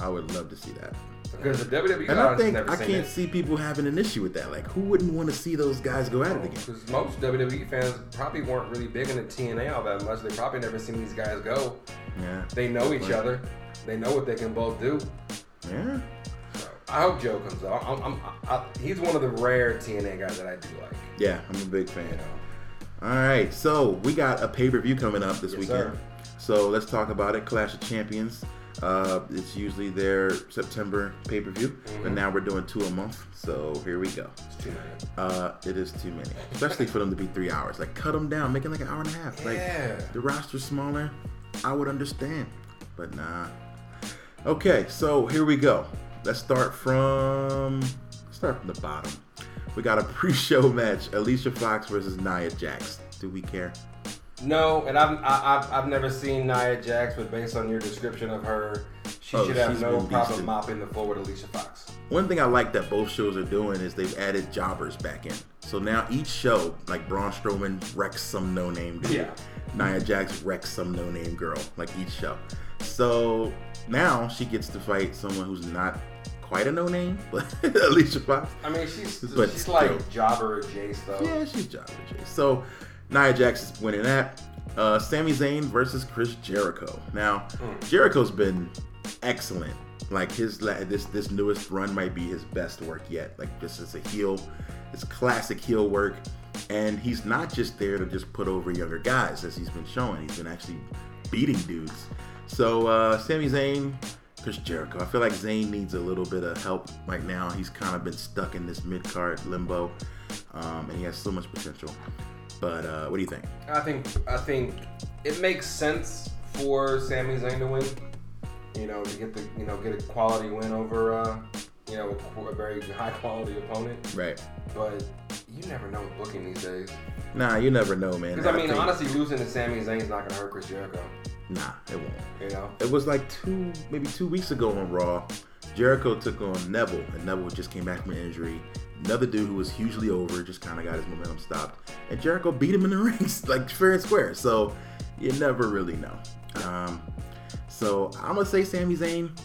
A: I would love to see that.
B: Because the WWE
A: And I think I can't
B: it.
A: see people having an issue with that. Like, who wouldn't want to see those guys go at it again?
B: Because most WWE fans probably weren't really big into TNA all that much. They probably never seen these guys go.
A: Yeah.
B: They know each other. They know what they can both do.
A: Yeah.
B: I hope Joe comes out. I'm, I'm, I, he's one of the rare TNA guys that I do like.
A: Yeah, I'm a big fan.
B: You know.
A: All right, so we got a pay per view coming up this
B: Yes,
A: weekend.
B: sir.
A: So let's talk about it. Clash of Champions. Uh, it's usually their September pay per view,
B: Mm-hmm.
A: but now we're doing two a month. So here we go.
B: It's too many.
A: Uh, it is too many, especially for them to be three hours. Like cut them down, make it like an hour and a half. Like
B: Yeah.
A: the roster's smaller, I would understand, but nah. Okay, so here we go. Let's start from let's start from the bottom. We got a pre-show match: Alicia Fox versus Nia Jax. Do we care?
B: No, and I've, I- I've I've never seen Nia Jax, but based on your description of her, she
A: Oh,
B: should have no problem mopping the floor with Alicia Fox.
A: One thing I like that both shows are doing is they've added jobbers back in. So now each show, like Braun Strowman wrecks some no-name dude.
B: Yeah.
A: Nia Jax wrecks some no-name girl, like each show. So now she gets to fight someone who's not quite a no-name, but Alicia Fox.
B: I mean, she's
A: But
B: she's
A: still.
B: like Jobber Jace though.
A: Yeah, she's jobber Chase. So Nia Jax is winning that. Uh, Sami Zayn versus Chris Jericho. Now Jericho's been excellent. Like his this this newest run might be his best work yet. Like this is a heel, it's classic heel work, and he's not just there to just put over younger guys as he's been showing. He's been actually beating dudes. So uh, Sami Zayn, Chris Jericho. I feel like Zayn needs a little bit of help right now. He's kind of been stuck in this mid card limbo, um, and he has so much potential. But uh, what do you think?
B: I think I think it makes sense for Sami Zayn to win. You know, to get the you know get a quality win over uh, you know a, a very high quality opponent.
A: Right.
B: But you never know with booking these days.
A: Nah, you never know, man.
B: Because I mean,
A: think-
B: honestly, losing to Sami Zayn is not gonna hurt Chris Jericho.
A: nah, it won't.
B: You know.
A: It was like two, maybe two weeks ago on Raw. Jericho took on Neville, and Neville just came back from an injury. Another dude who was hugely over just kind of got his momentum stopped, and Jericho beat him in the rings like fair and square. So you never really know. Um, so I'm gonna say Sami Zayn,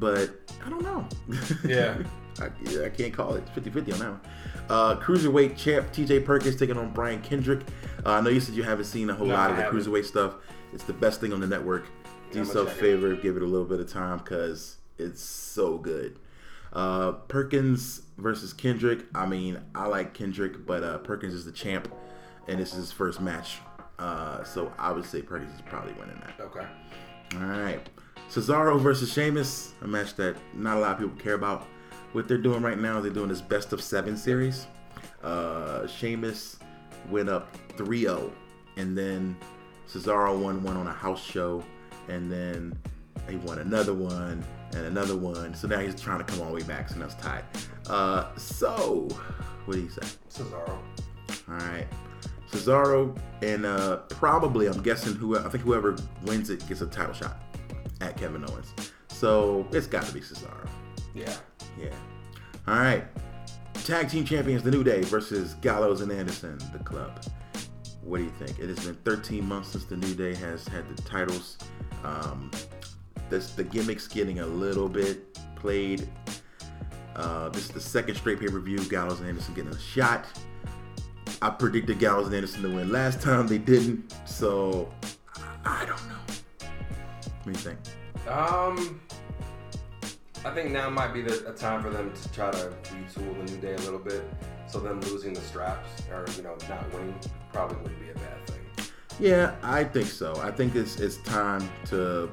A: but I don't know.
B: Yeah.
A: I, I can't call it 50-50 on that one. Uh, cruiserweight champ TJ Perkins taking on Brian Kendrick. Uh, I know you said you haven't seen a whole
B: No,
A: lot
B: I
A: of the
B: haven't.
A: cruiserweight stuff. It's the best thing on the network. Do yourself a favor, give it a little bit of time because it's so good. Uh, Perkins versus Kendrick. I mean, I like Kendrick, but uh, Perkins is the champ, and this is his first match. Uh, so I would say Perkins is probably winning that.
B: Okay.
A: All right. Cesaro versus Sheamus, a match that not a lot of people care about. What they're doing right now, they're doing this best of seven series. Uh, Sheamus went up 3 0, and then Cesaro won one on a house show, and then he won another one and another one. So now he's trying to come all the way back, so now it's tied. Uh, so, what do you say?
B: Cesaro.
A: All right. Cesaro and uh, probably I'm guessing who I think whoever wins it gets a title shot at Kevin Owens. So it's got to be Cesaro.
B: Yeah.
A: Yeah. All right. Tag team champions, The New Day versus Gallows and Anderson, the club. What do you think? It has been 13 months since The New Day has had the titles. Um, this, the gimmick's getting a little bit played. Uh, this is the second straight pay per view. Gallows and Anderson getting a shot. I predicted Gallows and Anderson to win last time. They didn't. So I don't know. What do you think?
B: Um, I think now might be the, a time for them to try to retool the New Day a little bit. So them losing the straps or you know not winning probably wouldn't be a bad thing.
A: Yeah, I think so. I think it's it's time to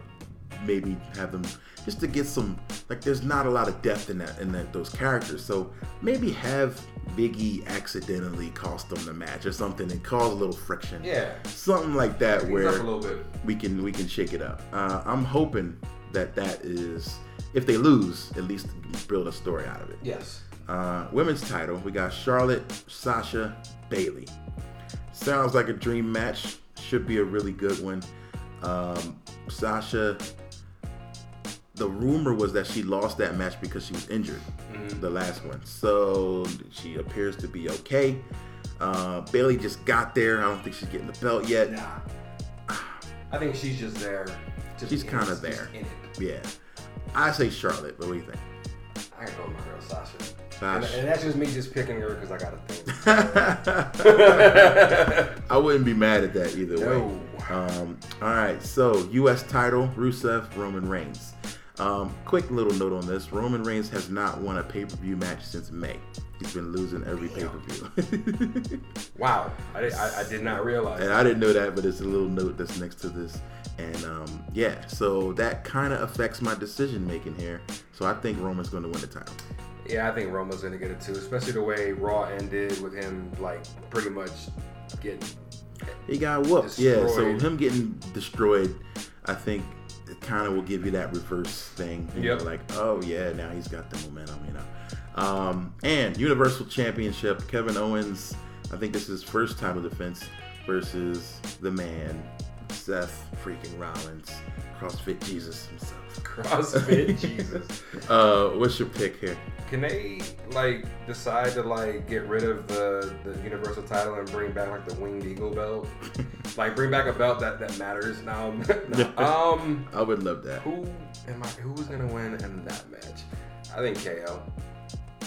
A: maybe have them just to get some like there's not a lot of depth in that in that those characters. So maybe have Biggie accidentally cost them the match or something and cause a little friction.
B: Yeah.
A: Something like that
B: Ease
A: where
B: a little bit.
A: we can we can shake it up. Uh, I'm hoping that that is if they lose, at least build a story out of it.
B: Yes.
A: Uh, women's title, we got Charlotte, Sasha, Bayley. Sounds like a dream match. Should be a really good one. Um, Sasha, the rumor was that she lost that match because she was injured, the last one. So she appears to be okay. Uh, Bayley just got there. I don't think she's getting the belt yet.
B: Nah. I think she's just there. To
A: She's kinda there.
B: In it.
A: Yeah. I say Charlotte, but what do you think?
B: I can go with my girl Sasha. And, and that's just me just picking her because I got a thing.
A: I wouldn't be mad at that either way.
B: No.
A: Um, all right, so U.S. title: Rusev, Roman Reigns. Um, quick little note on this: Roman Reigns has not won a pay-per-view match since May. He's been losing every pay-per-view.
B: wow. I, did, I, I did not realize.
A: and I didn't know that, but it's a little note that's next to this. And um, yeah, so that kind of affects my decision making here. So I think Roman's going to win the title.
B: Yeah, I think Roma's gonna get it too, especially the way Raw ended with him like pretty much getting.
A: He got whooped. Yeah, so him getting destroyed, I think it kind of will give you that reverse thing. You
B: Yep.
A: know, like, oh yeah, now he's got the momentum, you know. Um, and Universal Championship, Kevin Owens, I think this is his first of defense versus the man, Seth freaking Rollins, CrossFit Jesus himself.
B: CrossFit Jesus.
A: Uh, what's your pick here?
B: Can they like decide to like get rid of the the Universal title and bring back like the Winged Eagle belt? like bring back a belt that that matters now. No. Um,
A: I would love that.
B: who am I? Who's gonna win in that match? I think KO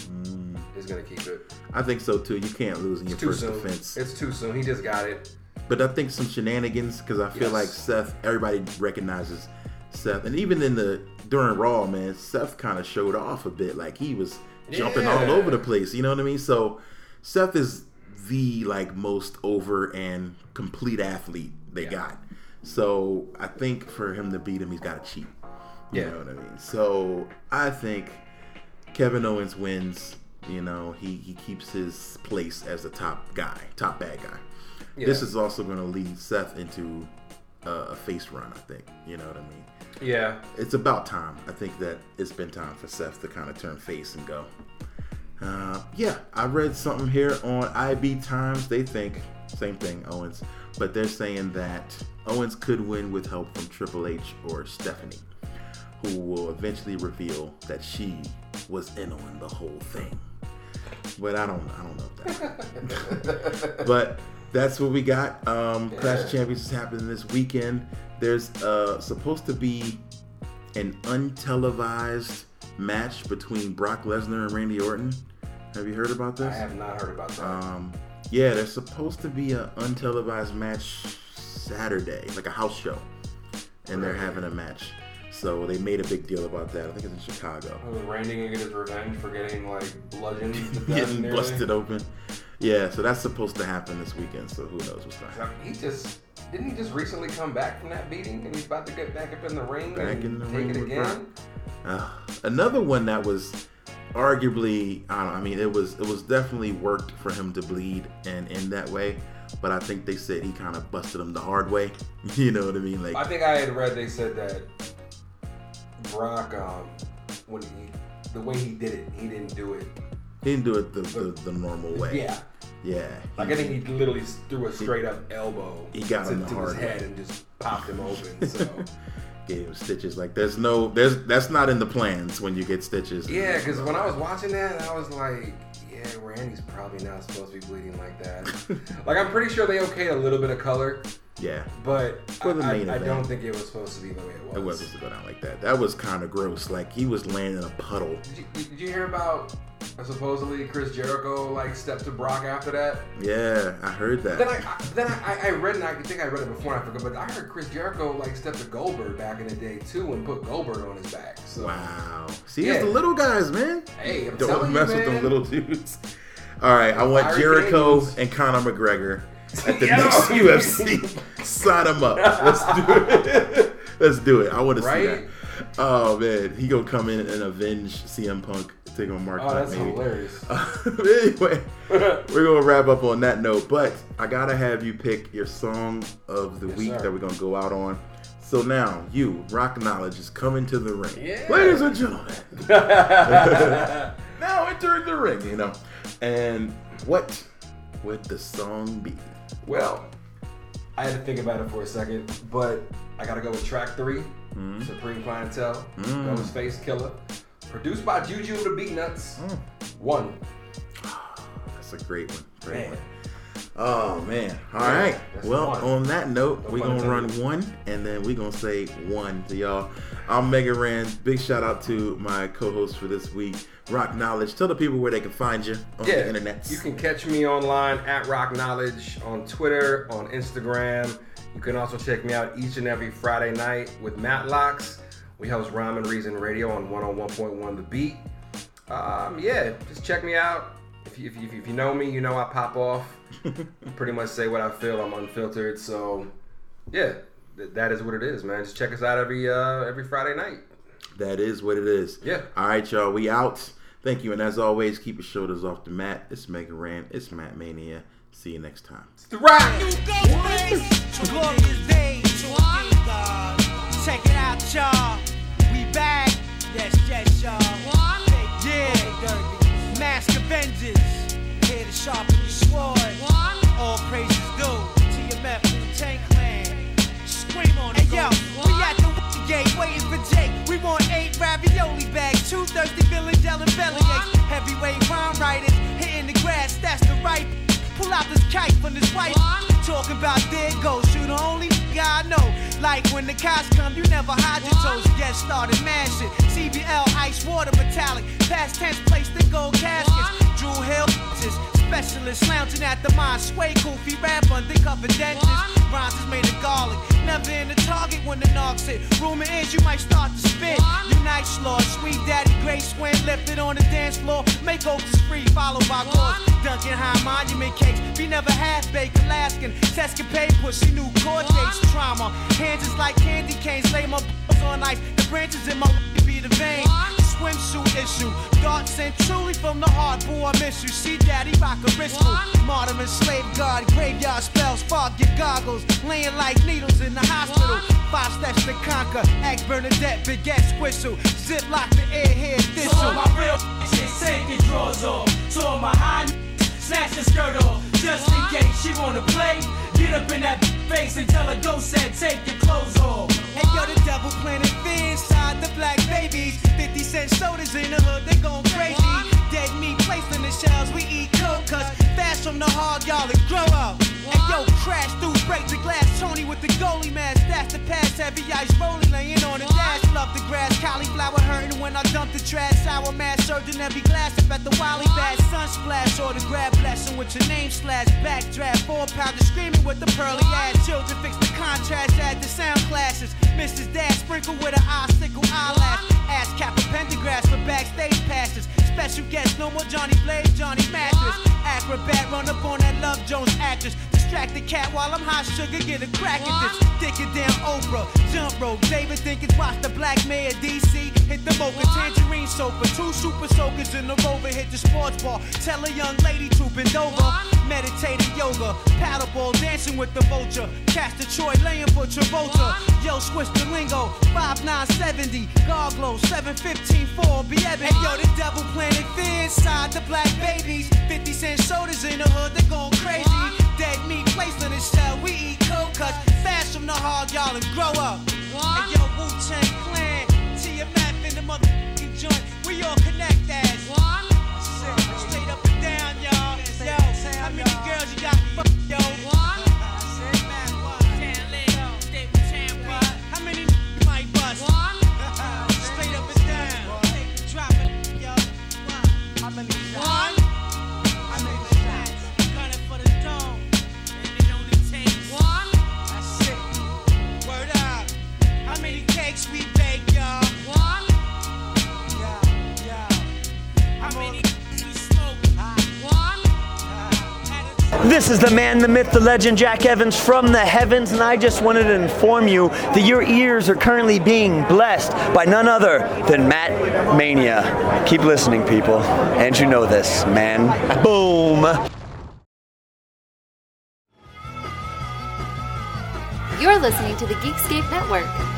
A: Mm,
B: is gonna keep it.
A: I think so too. You can't lose in your
B: It's too
A: first
B: soon.
A: defense.
B: It's too soon. He just got it.
A: But I think some shenanigans because I feel
B: Yes.
A: like Seth. Everybody recognizes Seth, and even in the during Raw, man, Seth kind of showed off a bit. Like he was jumping all over the place. You know what I mean? So Seth is the like most over and complete athlete they got. So I think for him to beat him, he's got to cheat. You
B: Yeah.
A: know what I mean? So I think Kevin Owens wins. You know, he he keeps his place as the top guy, top bad guy. This is also going to lead Seth into uh, a face run. I think. You know what I mean?
B: Yeah.
A: It's about time. I think that it's been time for Seth to kind of turn face and go. Uh, yeah, I read something here on IB Times. They think same thing, Owens, but they're saying that Owens could win with help from Triple H or Stephanie, who will eventually reveal that she was in on the whole thing. But I don't, I don't know that. but that's what we got. Um, Clash of Champions is happening this weekend. There's uh, supposed to be an untelevised match between Brock Lesnar and Randy Orton. Have you heard about this?
B: I have not heard about that.
A: Um, yeah, there's supposed to be an untelevised match Saturday, like a house show, and they're having a match. So they made a big deal about that. I think it's in Chicago.
B: Was Randy gonna get his revenge for getting like bludgeoned
A: Getting busted open. Yeah, so that's supposed to happen this weekend. So who knows what's going to happen.
B: He just didn't he just recently come back from that beating and he's about to get back up in the ring
A: Back
B: and
A: in the
B: take
A: ring
B: it again.
A: Uh, another one that was arguably, I don't know, I mean, it was it was definitely worked for him to bleed and end that way. But I think they said he kind of busted him the hard way. You know what I mean? Like
B: I think I had read they said that Brock, um, when he the way he did it, he didn't do it.
A: he didn't do it the, the, the normal way.
B: Yeah.
A: Yeah.
B: Like I think he literally threw a straight up elbow
A: He got
B: to,
A: him
B: to his
A: way.
B: head and just popped him open. So
A: gave him stitches. Like there's no there's that's not in the plans when you get stitches.
B: yeah, because when I was watching that, I was like, yeah, Randy's probably not supposed to be bleeding like that. like I'm pretty sure they okayed a little bit of color
A: Yeah.
B: But
A: For the
B: I,
A: main
B: I, I
A: event.
B: don't think it was supposed to be the way it was.
A: It wasn't supposed to go down like that. That was kind of gross. Like he was laying in a puddle.
B: Did you, did you hear about uh, supposedly Chris Jericho like stepped to Brock after that?
A: Yeah, I heard that.
B: Then I, I then I, I read and I think I read it before and I forgot, but I heard Chris Jericho like stepped to Goldberg back in the day too and put Goldberg on his back. So
A: Wow. See,
B: Yeah.
A: it's the little guys, man.
B: Hey, I'm
A: Don't
B: telling you,
A: mess with them little dudes. All right, I want Jericho and Conor McGregor at the
B: Yo.
A: next UFC. Sign them up. Let's do it. Let's do it. I want to see that. Oh man, he gonna come in and avenge CM Punk, take on Mark.
B: Oh, that's
A: maybe.
B: hilarious.
A: anyway, we're gonna wrap up on that note, but I gotta have you pick your song of the
B: Yes,
A: week
B: sir.
A: that we're gonna go out on. So now, you, Rock Knowledge, is coming to the ring.
B: Yeah.
A: Ladies and gentlemen. now entering the ring, you know. And what would the song be?
B: Well, I had to think about it for a second, but I gotta go with track 3
A: Mm-hmm.
B: Supreme Clientele,
A: Mm.
B: Ghostface Killah, produced by Juju and the Beatnuts.
A: Mm.
B: One.
A: That's a great one. Great
B: Man.
A: one. Oh man. All right.
B: that's
A: Well,
B: one.
A: on that note, we're gonna run
B: intended.
A: one and then we're gonna say one to y'all. I'm Mega Ran. Big shout out to my co-host for this week, Rock Knowledge. Tell the people where they can find you on
B: Yeah,
A: the internet.
B: you can catch me online at Rock Knowledge on Twitter, on Instagram. You can also check me out each and every Friday night with Matt Locks. We host Rhyme and Reason Radio on 101.1 The Beat. Um, yeah, just check me out. If you, if, you, if you know me, you know I pop off. Pretty much say what I feel. I'm unfiltered. So, yeah, th- that is what it is, man. Just check us out every uh, every Friday night.
A: That is what it is.
B: Yeah.
A: All right, y'all. We out. Thank you. And as always, keep your shoulders off the mat. It's Mega Ran. It's Matt Mania. See you next time.
B: The rock.
G: Glorious days. Check it out, y'all. We back. Yes, yes, y'all. Yeah. Mask Avengers. Here to sharpen your sword. All praises due. TMF Wu-Tang Clan. Scream on it. Hey, yo. Waiting for Jake. We want eight ravioli bags. Two thirsty villain gelling belly aches. Heavyweight rhyme writers. Hitting the grass. That's the right. Pull out this kite from this white. Talking about dead goes. You the only guy I know. Like when the cops come, you never hide your toes. Get started, mashing. CBL, ice water, metallic. Past tense, place the gold caskets. Drew Hill, specialist lounging at the mine. Sway goofy rap undercover dentist. Rhymes is made of garlic. Never in the target when the knocks hit. Rumor is you might start to spit. Unite slaw, sweet daddy, great swing, lifted on the dance floor. Make is free, followed by goals. Dunkin' high monument cakes. Be never half baked, Alaskan. Sescapade, pussy, new court dates, trauma. Hands is like candy canes, lay my balls on ice. The branches in my be the vein. Swimsuit issue. Dark sent truly from the heart, boy, I miss you. See daddy rock a wrist Martyr and slave guard, graveyard spells, fog your goggles. Laying like needles in the hospital. Five steps to conquer. Act Bernadette, big ass whistle. Zip lock the airhead thistle.
H: So my real shit, take your drawers off. So my high snatch the skirt off. Just in case she wanna play. Get up in that face and tell her go said take your clothes off.
G: Hey yo, the devil planted fear inside the black babies. 50 cent sodas in the hood, they gon' crazy. Dead meat placed in the shells, we eat cold cuts. Fast from the hog, y'all, and grow up. Hey yo, crash through, break the glass. Tony with the goalie mask, that's the pass. Heavy ice rolling, laying on the dash. Love the grass, cauliflower when I dump the trash. Sour mask, surging every glass up at the Wally Bass. Sun splash, or the grab blessing with your name slash. Backdraft, four pounder screaming with the pearly ass. Children fix the contrast, add the sound classes. Mrs. Dad sprinkle with an icicle eyelash. Ass cap a pentagrass for backstage passes. Special guests, no more Johnny Blaze, Johnny Mattress. Acrobat, run up on that Love Jones actress. Distract the cat while I'm hot sugar, get a crack at this. Dick it down Oprah, jump rope. David Dinkins, watch the Black Mayor DC. Hit the mocha, tangerine sofa. Two super soakers in the rover, hit the sports bar. Tell a young lady to bend over. Meditating yoga, paddleball, dancing with the vulture. Catch the Troy laying for Travolta. Yo, switch the lingo, 5970. Garglow, 715 4 be Hey yo, the devil planted fear inside the black babies. 50 cent sodas in the hood, They're going crazy. Dead meat placed in the shell, we eat cold cuts. Fast from the hog, y'all, and grow up. Hey yo, Wu Tang Clan, TMF in the motherfucking joint. We all connect as. Straight up and down, y'all. Yo, how many girls you got?
I: This is the man, the myth, the legend, Jack Evans from the heavens, and I just wanted to inform you that your ears are currently being blessed by none other than Matt Mania. Keep listening, people, and you know this, man. Boom.
J: You're listening to the Geekscape Network.